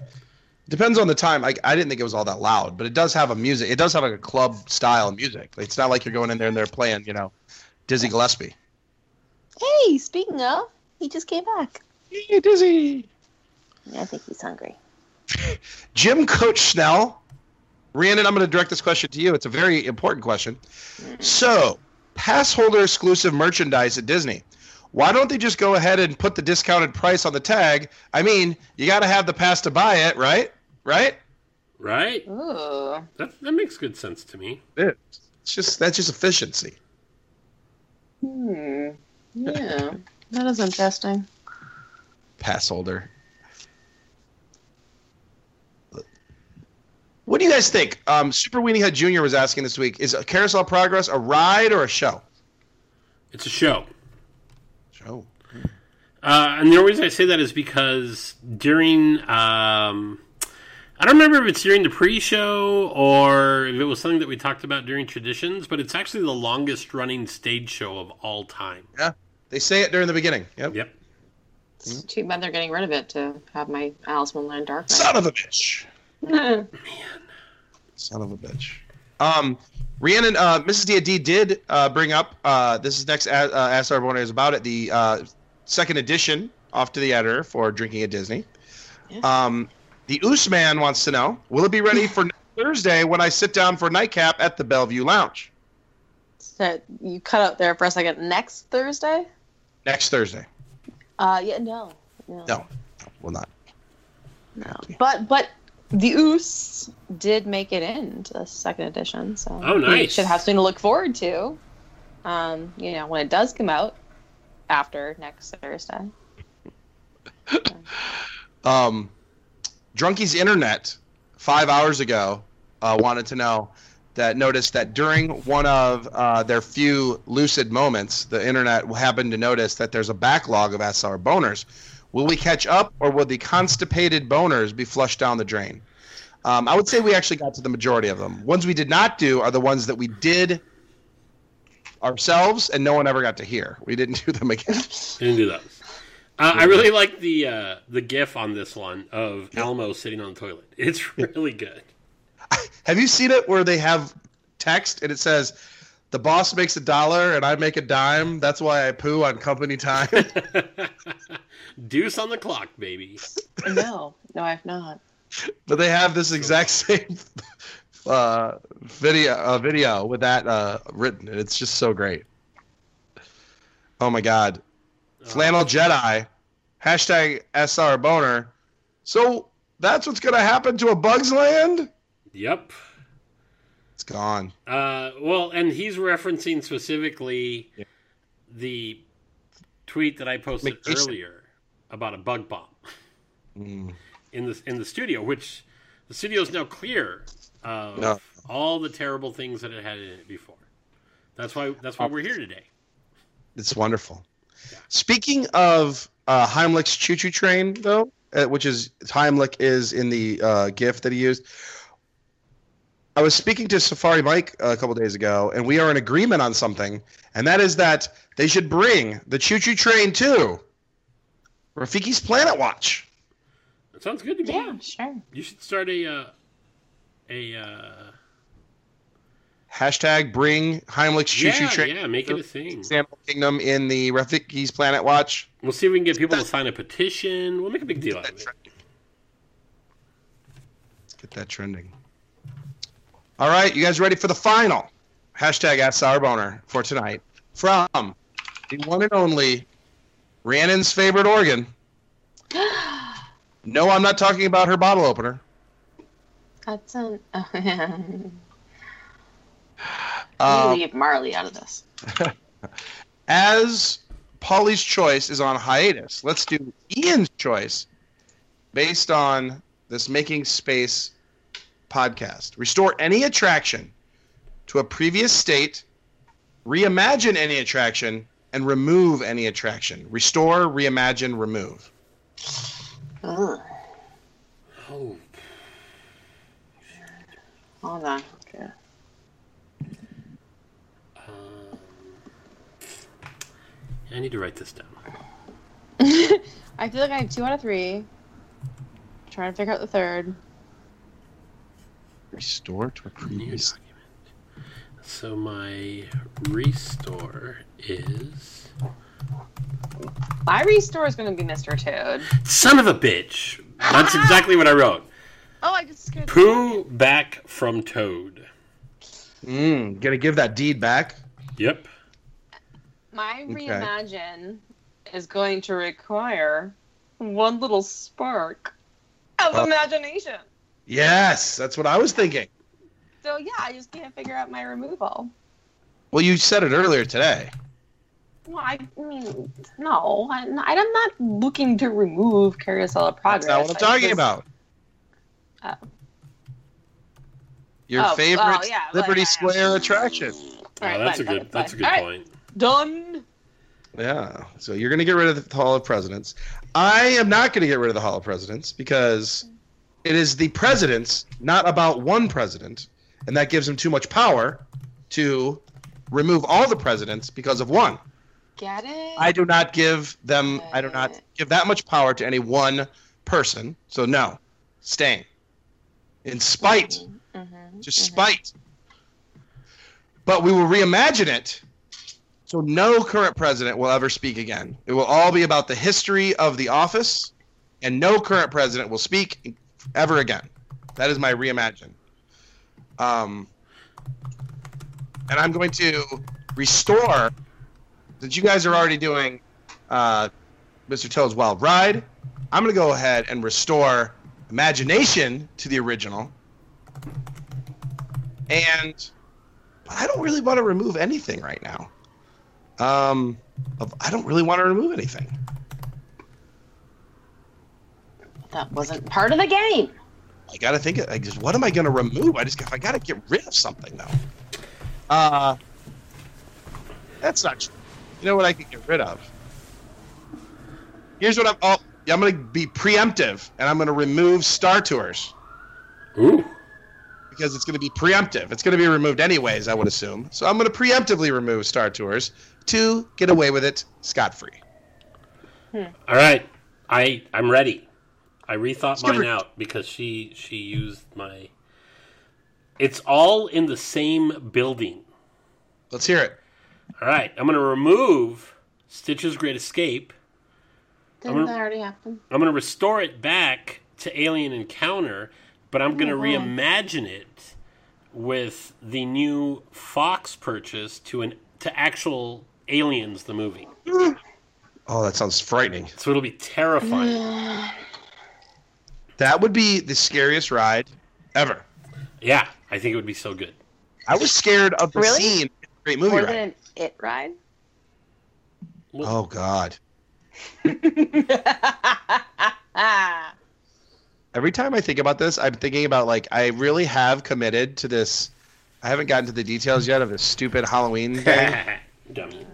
Depends on the time. I, I didn't think it was all that loud, but it does have a music. It does have like a club style music. It's not like you're going in there and they're playing, you know, Dizzy Gillespie. Hey, speaking of, he just came back. Hey, Dizzy. I think he's hungry. <laughs> Jim Coach Snell. Rhiannon, I'm going to direct this question to you. It's a very important question. Mm-hmm. So, pass holder exclusive merchandise at Disney. Why don't they just go ahead and put the discounted price on the tag? I mean, you got to have the pass to buy it, right? Right? Right? Ooh. That that makes good sense to me. It's just that's just efficiency. Hmm. Yeah. <laughs> that is interesting. Pass holder. What do you guys think? Um, Super Weenie Hut Jr. was asking this week: Is a Carousel Progress a ride or a show? It's a show. Show. Uh, and the only reason I say that is because during, um, I don't remember if it's during the pre-show or if it was something that we talked about during traditions, but it's actually the longest running stage show of all time. Yeah, they say it during the beginning. Yep. Yep. It's too bad they're getting rid of it to have my Alice in Wonderland Dark Son of a bitch. Knight. <laughs> Son of a bitch. Um, Rhiannon, uh, Mrs. D did uh, bring up uh, this is next. Uh, Ask Our Boners is about it. The uh, second edition off to the editor for Drinking at Disney. Yeah. Um, the Usman wants to know: Will it be ready <laughs> for Thursday when I sit down for nightcap at the Belle Vue Lounge so you cut out there for a second. Next Thursday? next Thursday? Uh, yeah, no, no, No, will not. no. But but the Oos did make it into the second edition, so Oh, we nice. should have something to look forward to. Um, you know, when it does come out after next Thursday. <laughs> Um, Drunkie's Internet five hours ago uh, wanted to know that noticed that during one of uh, their few lucid moments, the internet happened to notice that there's a backlog of SR boners. Will we catch up, or will the constipated boners be flushed down the drain? Um, I would say we actually got to the majority of them. Ones we did not do are the ones that we did ourselves, and no one ever got to hear. We didn't <laughs> do them again. Didn't do those. Uh, I really like the uh, the GIF on this one of Elmo sitting on the toilet. <laughs> It's really good. <laughs> Have you seen it where they have text and it says, "The boss makes a dollar and I make a dime. That's why I poo on company time." <laughs> Deuce on the clock, baby. no, no, I've not. but they have this exact same uh, video uh, video with that uh, written, and it's just so great. Oh my god, flannel Jedi, hashtag SR boner. So that's what's gonna happen to a Bugs Land? Yep. It's gone. Uh, well, and he's referencing specifically Yeah. the tweet that I posted Vacation. earlier about a bug bomb Mm. in the in the studio, which the studio is now clear of No. all the terrible things that it had in it before. That's why that's why we're here today. It's wonderful. Speaking of uh, Heimlich's choo choo train, though, uh, which is Heimlich is in the uh, GIF that he used. I was speaking to Safari Mike a couple days ago, and we are in agreement on something, and that is that they should bring the choo choo train to Rafiki's Planet Watch. That sounds good to me. Yeah, sure. You should start a uh, a uh, Hashtag bring Heimlich's choo choo yeah, train. yeah, make it a thing. Example Kingdom in the Rafiki's Planet Watch. We'll see if we can get people to sign a petition. We'll make a big deal out of it. Let's get that trending. All right, you guys ready for the final? Hashtag Ask Sour Boner for tonight from the one and only Rhiannon's favorite organ. <gasps> No, I'm not talking about her bottle opener. That's an. <laughs> Oh, Um, leave Marley out of this. <laughs> as Polly's choice is on hiatus, let's do Ian's choice based on this Making Space podcast. Restore any attraction to a previous state, reimagine any attraction, and remove any attraction. Restore, reimagine, remove. Ugh. Oh, Hold on. Okay. um, I need to write this down. <laughs> I feel like I have two out of three. trying to figure out the third. Restore to a previous. document. So my restore is My restore is going to be Mr. Toad. son of a bitch. That's <laughs> exactly what I wrote. Oh, I just scared the Pooh back from Toad. Mm, gonna give that deed back. Yep. My Okay. reimagine is going to require one little spark of Oh. imagination. Yes, that's what I was thinking. So yeah, I just can't figure out my removal. Well, you said it earlier today. Well, I mean, no, I'm not, I'm not looking to remove Carousel of Progress. That's not what I'm talking just- about. Oh. Your Oh, favorite oh, yeah, Liberty yeah, yeah. Square attraction. All Oh, right, that's fine, a good. fine, That's a fine. good All right, point. Done. Yeah. So you're going to get rid of the Hall of Presidents. I am not going to get rid of the Hall of Presidents because it is the presidents, not about one president, and that gives them too much power to remove all the presidents because of one. Get it? I do not give them. I do not give that much power to any one person. So no, staying. In spite, Mhm, just mhm. spite. But we will reimagine it so no current president will ever speak again. It will all be about the history of the office, and no current president will speak ever again. That is my reimagine. Um, and I'm going to restore, since you guys are already doing uh, Mr. Toad's Wild Ride, I'm going to go ahead and restore imagination to the original. And I don't really want to remove anything right now. Um, of- I don't really want to remove anything. That wasn't part of the game. I gotta think. I just what am I gonna remove? I just I gotta get rid of something though. Uh, that's not true. You know what I could get rid of? Here's what I'm. Oh, yeah, I'm gonna be preemptive, and I'm gonna remove Star Tours Ooh. because it's gonna be preemptive. It's gonna be removed anyways, I would assume. So I'm gonna preemptively remove Star Tours to get away with it scot free. Hmm. All right. I I'm ready. I rethought give mine her- out because she she used my. It's all in the same building. Let's hear it. All right. I'm going to remove Stitch's Great Escape. Didn't I'm- that already happen? I'm going to restore it back to Alien Encounter, but I'm going to Oh, wow. reimagine it with the new Fox purchase to an to actual Aliens the movie. Oh, that sounds frightening. So it'll be terrifying. <sighs> That would be the scariest ride ever. yeah, I think it would be so good. I was scared of the Really? scene. Great movie More ride. than an it ride? Oh God! <laughs> Every time I think about this, I'm thinking about like I really have committed to this I haven't gotten to the details yet of this stupid Halloween thing. <laughs> Dummy.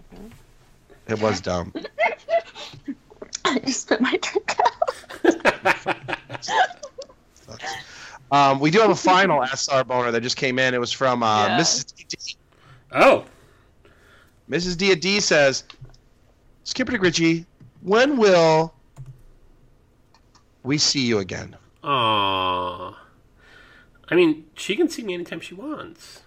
it was dumb. <laughs> I just spit my drink out. Um, we do have a final SR boner that just came in. It was from uh, Yeah. Mrs. D. oh, Mrs. D. D says, Skipper Ritchie, when will we see you again? Aw. I mean, she can see me anytime she wants.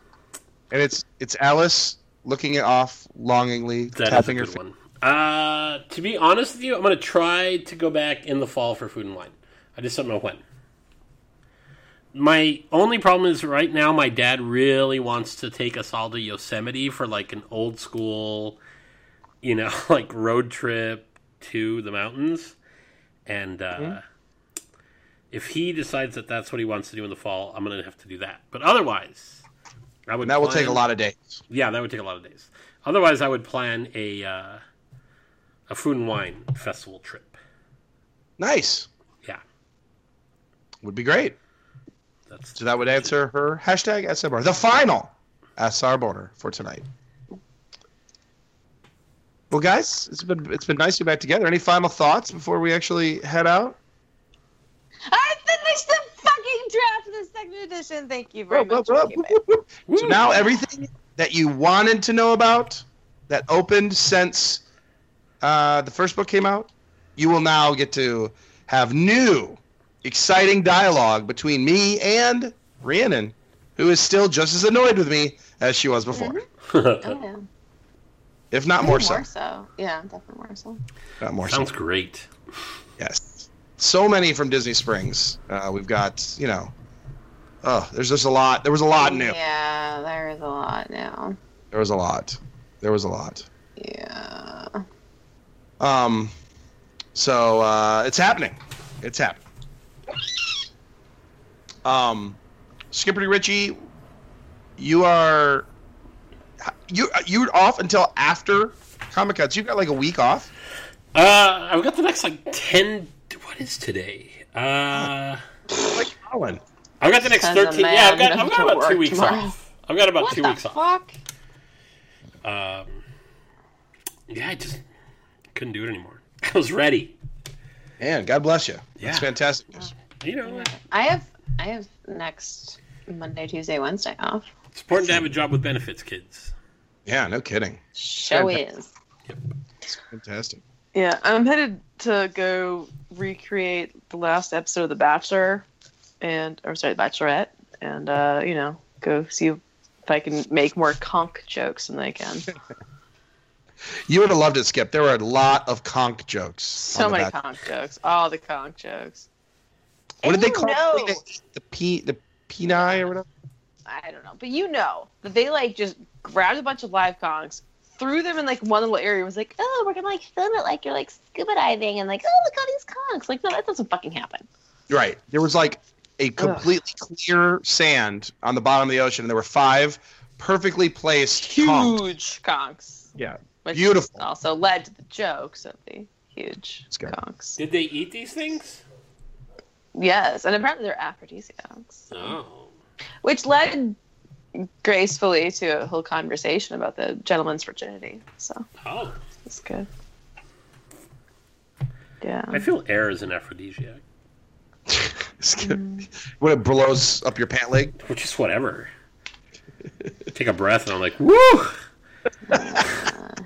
And it's it's Alice looking it off longingly, That is a tapping her good feet. one. Uh, to be honest with you, I'm going to try to go back in the fall for food and wine. I just don't know when. My only problem is right now my dad really wants to take us all to Yosemite for like an old school, you know, <laughs> like road trip to the mountains. And uh, Mm-hmm. if he decides that that's what he wants to do in the fall, I'm going to have to do that. But otherwise, I would that will take a lot of days. yeah, that would take a lot of days. Otherwise, I would plan a uh, a food and wine festival trip. Nice. Yeah, Would be great. that's So that would answer her hashtag SR. The final SR boner for tonight. Well, guys, it's been it's been nice to be back together. Any final thoughts before we actually head out? I finished the fucking draft of the second edition. Thank you very much. Whoop, for whoop, keeping- whoop, whoop. So now everything that you wanted to know about that opened since uh, the first book came out, you will now get to have new, exciting dialogue between me and Rhiannon, who is still just as annoyed with me as she was before, <laughs> Oh, yeah. if not more so. More so. Yeah, definitely more so. Not more so. sounds great. Yes. So many from Disney Springs. Uh, we've got, you know, oh, there's just a lot. There was a lot new. Yeah, there is a lot now. There was a lot. There was a lot. Yeah. Um, so uh, it's happening. It's happening. Um, Skipper Richie, you are you you're off until after Comic Con. So you've got like a week off. Uh, I've got the next like ten. What is today? Uh, Like Colin. I've got the next thirteen. Yeah, I've got I've <laughs> got about two weeks tomorrow. off. I've got about What two the weeks off. fuck? Um, yeah, I just couldn't do it anymore. <laughs> I was ready. Man, God bless you. Yeah. That's fantastic. news. You know, I have I have next Monday, Tuesday, Wednesday off. it's important to have a job with benefits, kids. Yeah, no kidding. Show Fantastic. is. It's fantastic. Yeah, I'm headed to go recreate the last episode of The Bachelor, and or sorry, The Bachelorette, and uh, you know, go see if I can make more conch jokes than I can. <laughs> You would have loved it, Skip. There were a lot of conch jokes. So many back. conch jokes, all the conch jokes. What did they call know- it? The P the peni or whatever. I don't know, but you know that they like just grabbed a bunch of live conchs, threw them in like one little area, and was like, oh, we're gonna like film it like you're like scuba diving, and like, oh, look at all these conchs. Like, no, that doesn't fucking happen. Right. There was like a completely clear sand on the bottom of the ocean, and there were five perfectly placed conchs. Huge conchs. Yeah. Which Beautiful. Also led to the jokes of the huge It's conchs. Did they eat these things? Yes, and apparently they're aphrodisiacs, Oh, which led gracefully to a whole conversation about the gentleman's virginity. So oh. it's good. Yeah. I feel air is an aphrodisiac, Skip. <laughs> When it blows up your pant leg. which is whatever. Take a breath, and I'm like, woo! <laughs>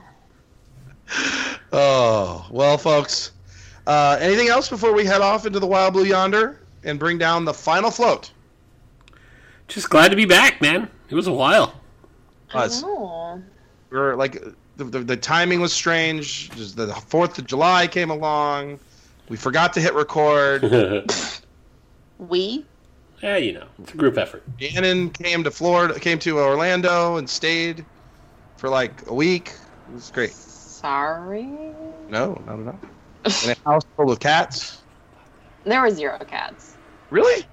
Oh well, folks. Uh, anything else before we head off into the wild blue yonder and bring down the final float? Just glad to be back, man. It was a while. Us. Oh. We were like the, the, the timing was strange. Just the Fourth of July came along. We forgot to hit record. <laughs> We? yeah, you know, it's a group effort. Gannon came to Florida, came to Orlando, and stayed for like a week. It was great. Sorry. No, not at all. In a house full of cats. There were zero cats. Really?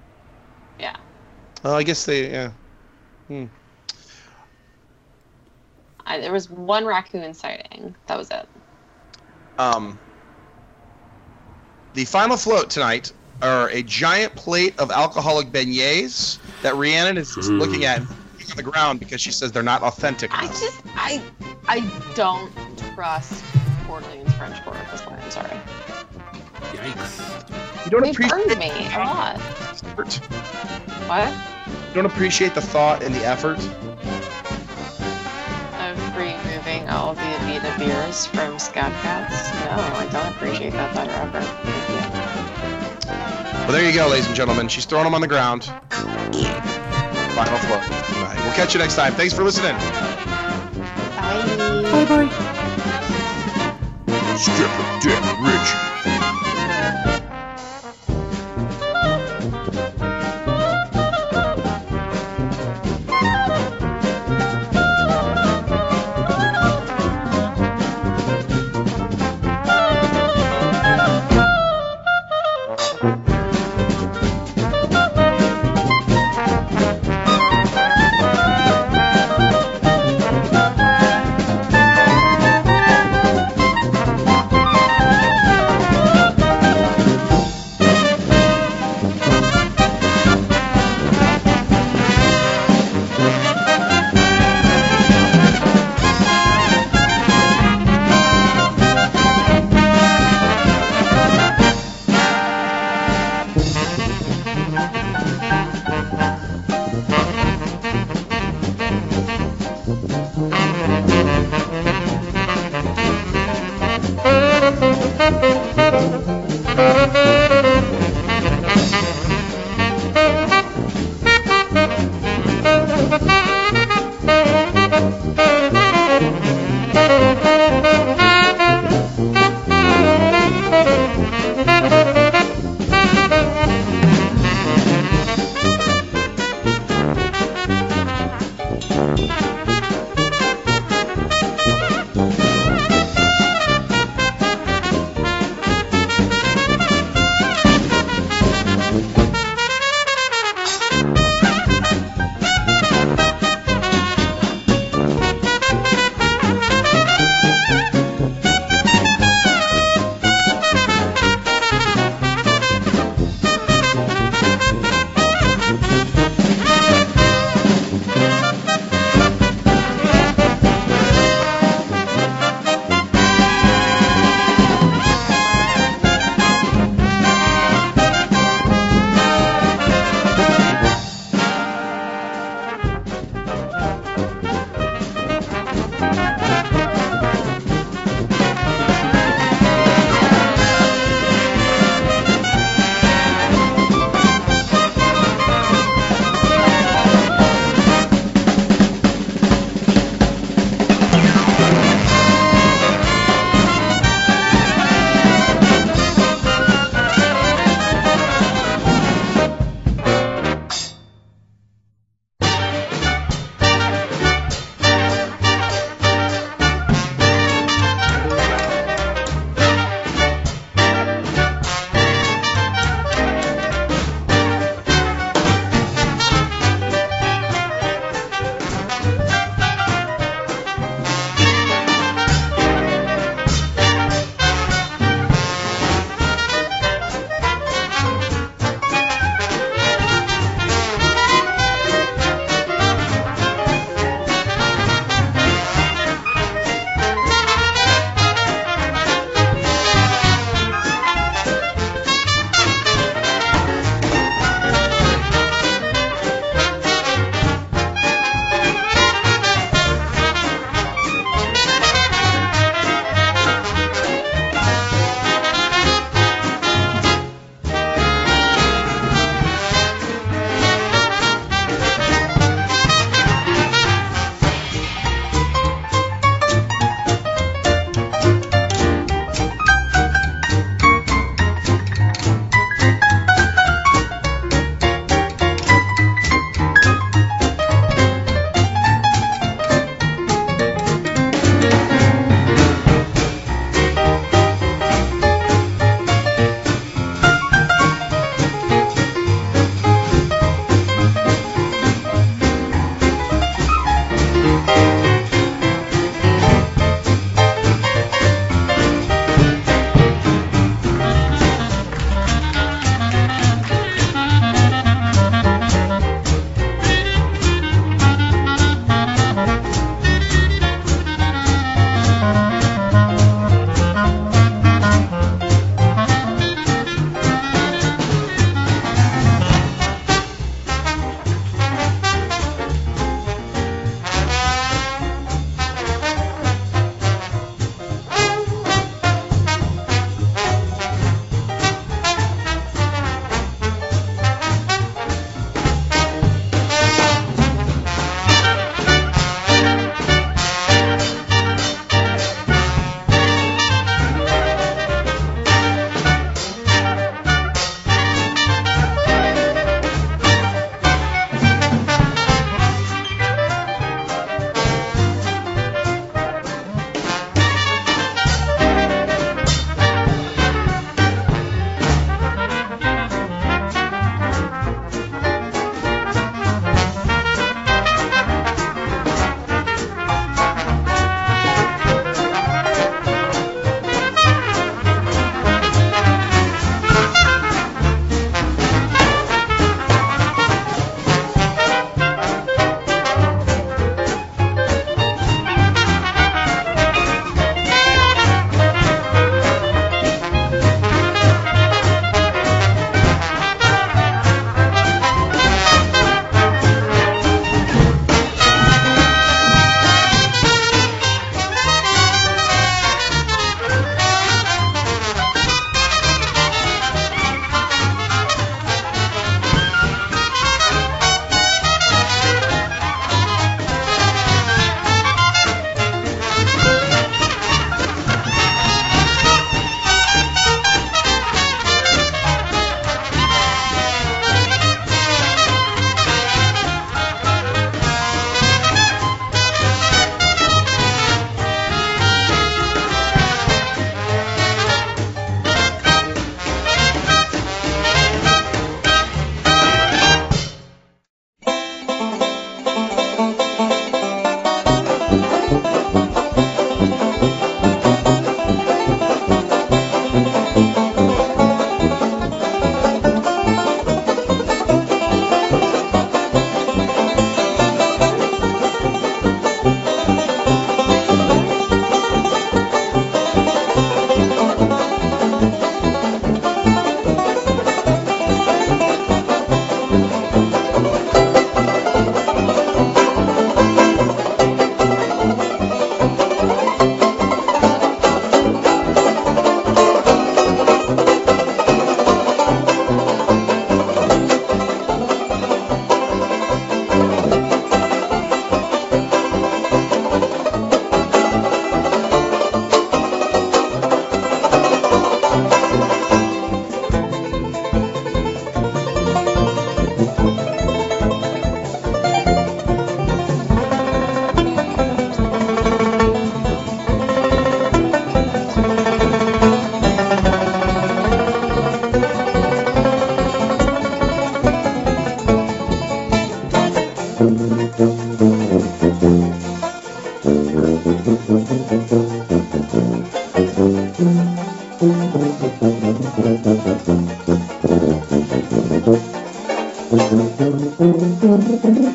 Yeah. Oh, I guess they. Yeah. I, there was one raccoon sighting. That was it. Um. The final float tonight are a giant plate of alcoholic beignets that Rhiannon is Mm. looking at. On the ground because she says they're not authentic. I enough. just I I don't trust Port Orleans French Quarter at this point. I'm sorry. Yikes. You don't They appreciate burned me a lot. the effort. What? You don't appreciate the thought and the effort. Of removing all the Abita beers from Scat Cats? No, I don't appreciate that thought or effort. Thank you. Well, there you go, ladies and gentlemen. She's throwing them on the ground. Final floor. Good night. We'll catch you next time. Thanks for listening. Bye. Bye bye. Stripper Dick Rich.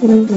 happening.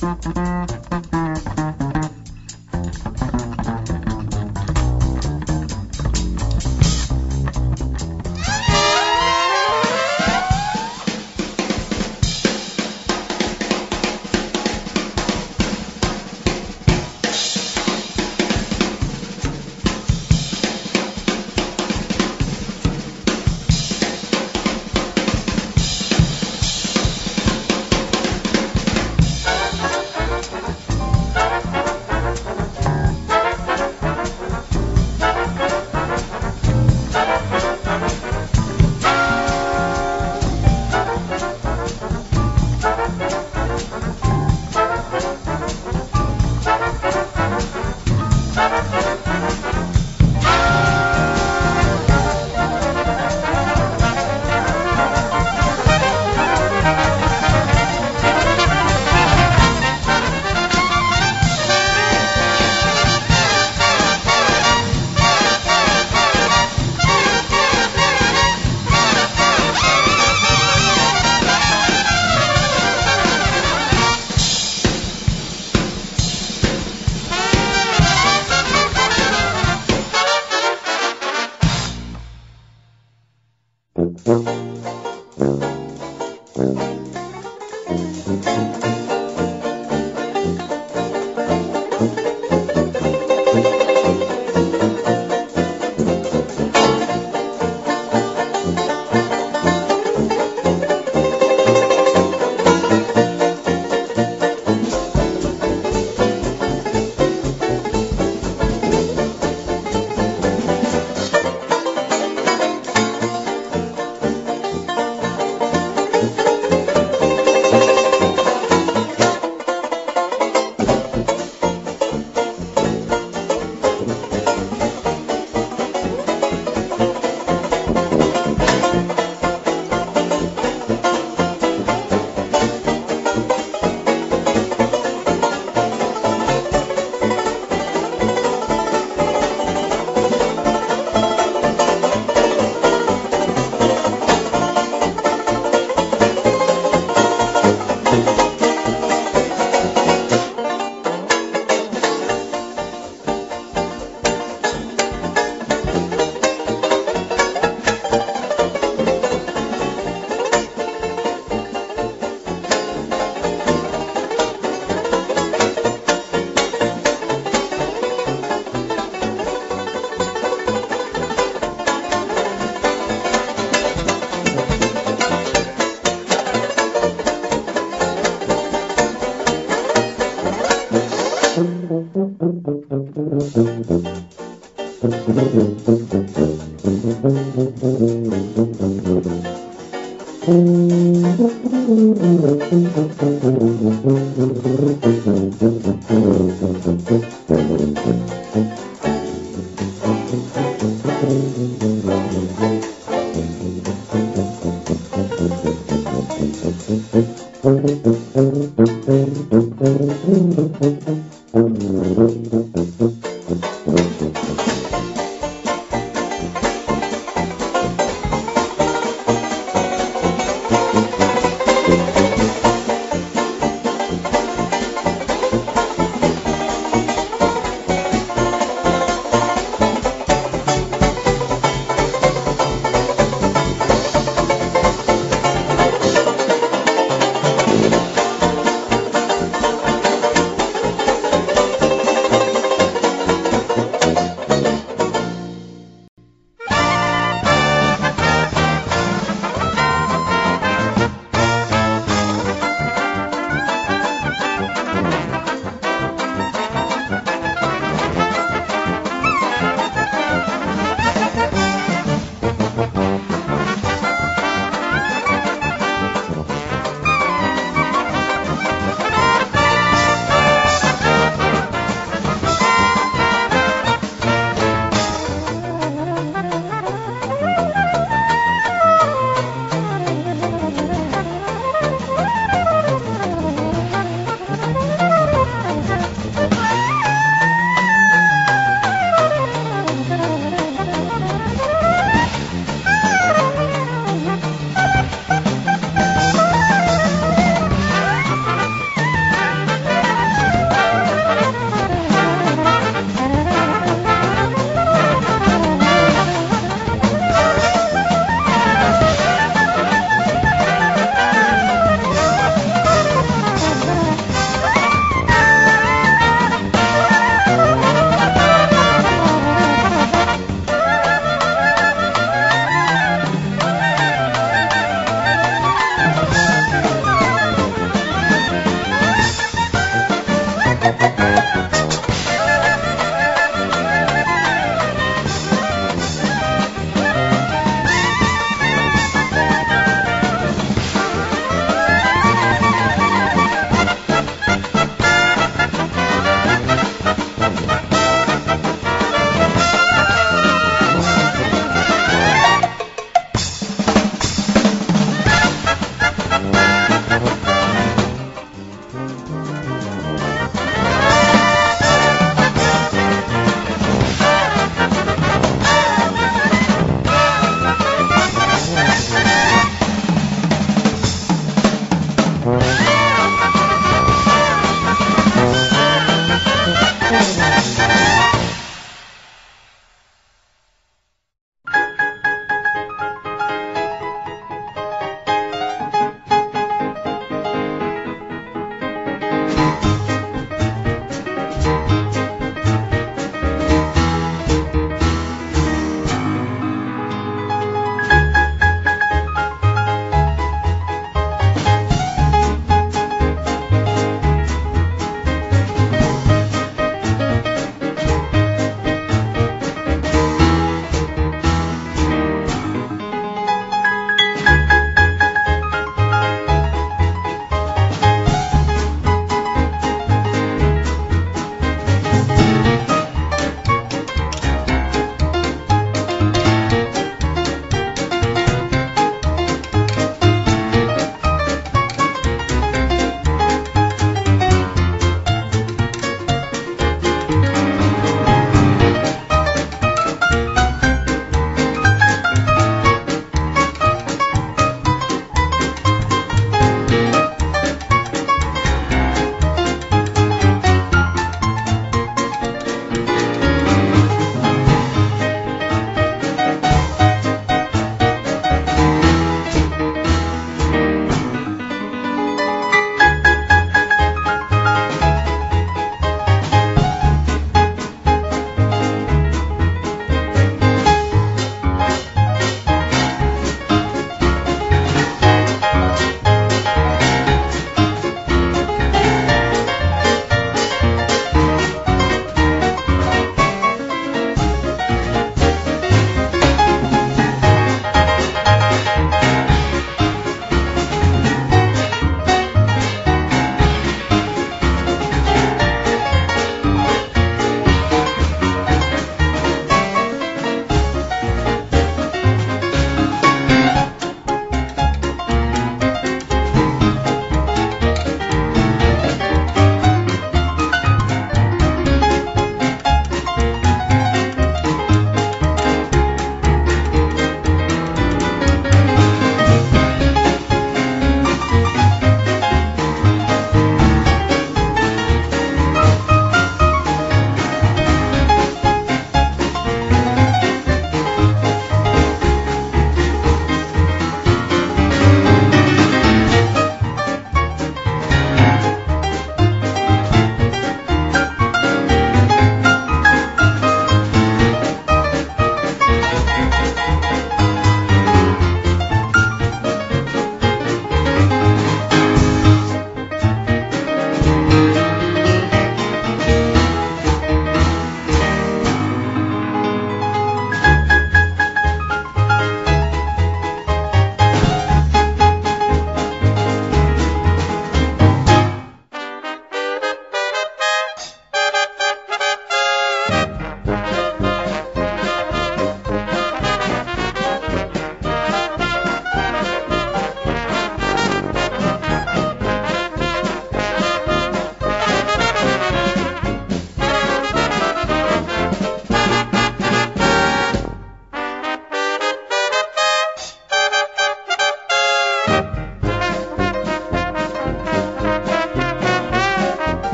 Thank you.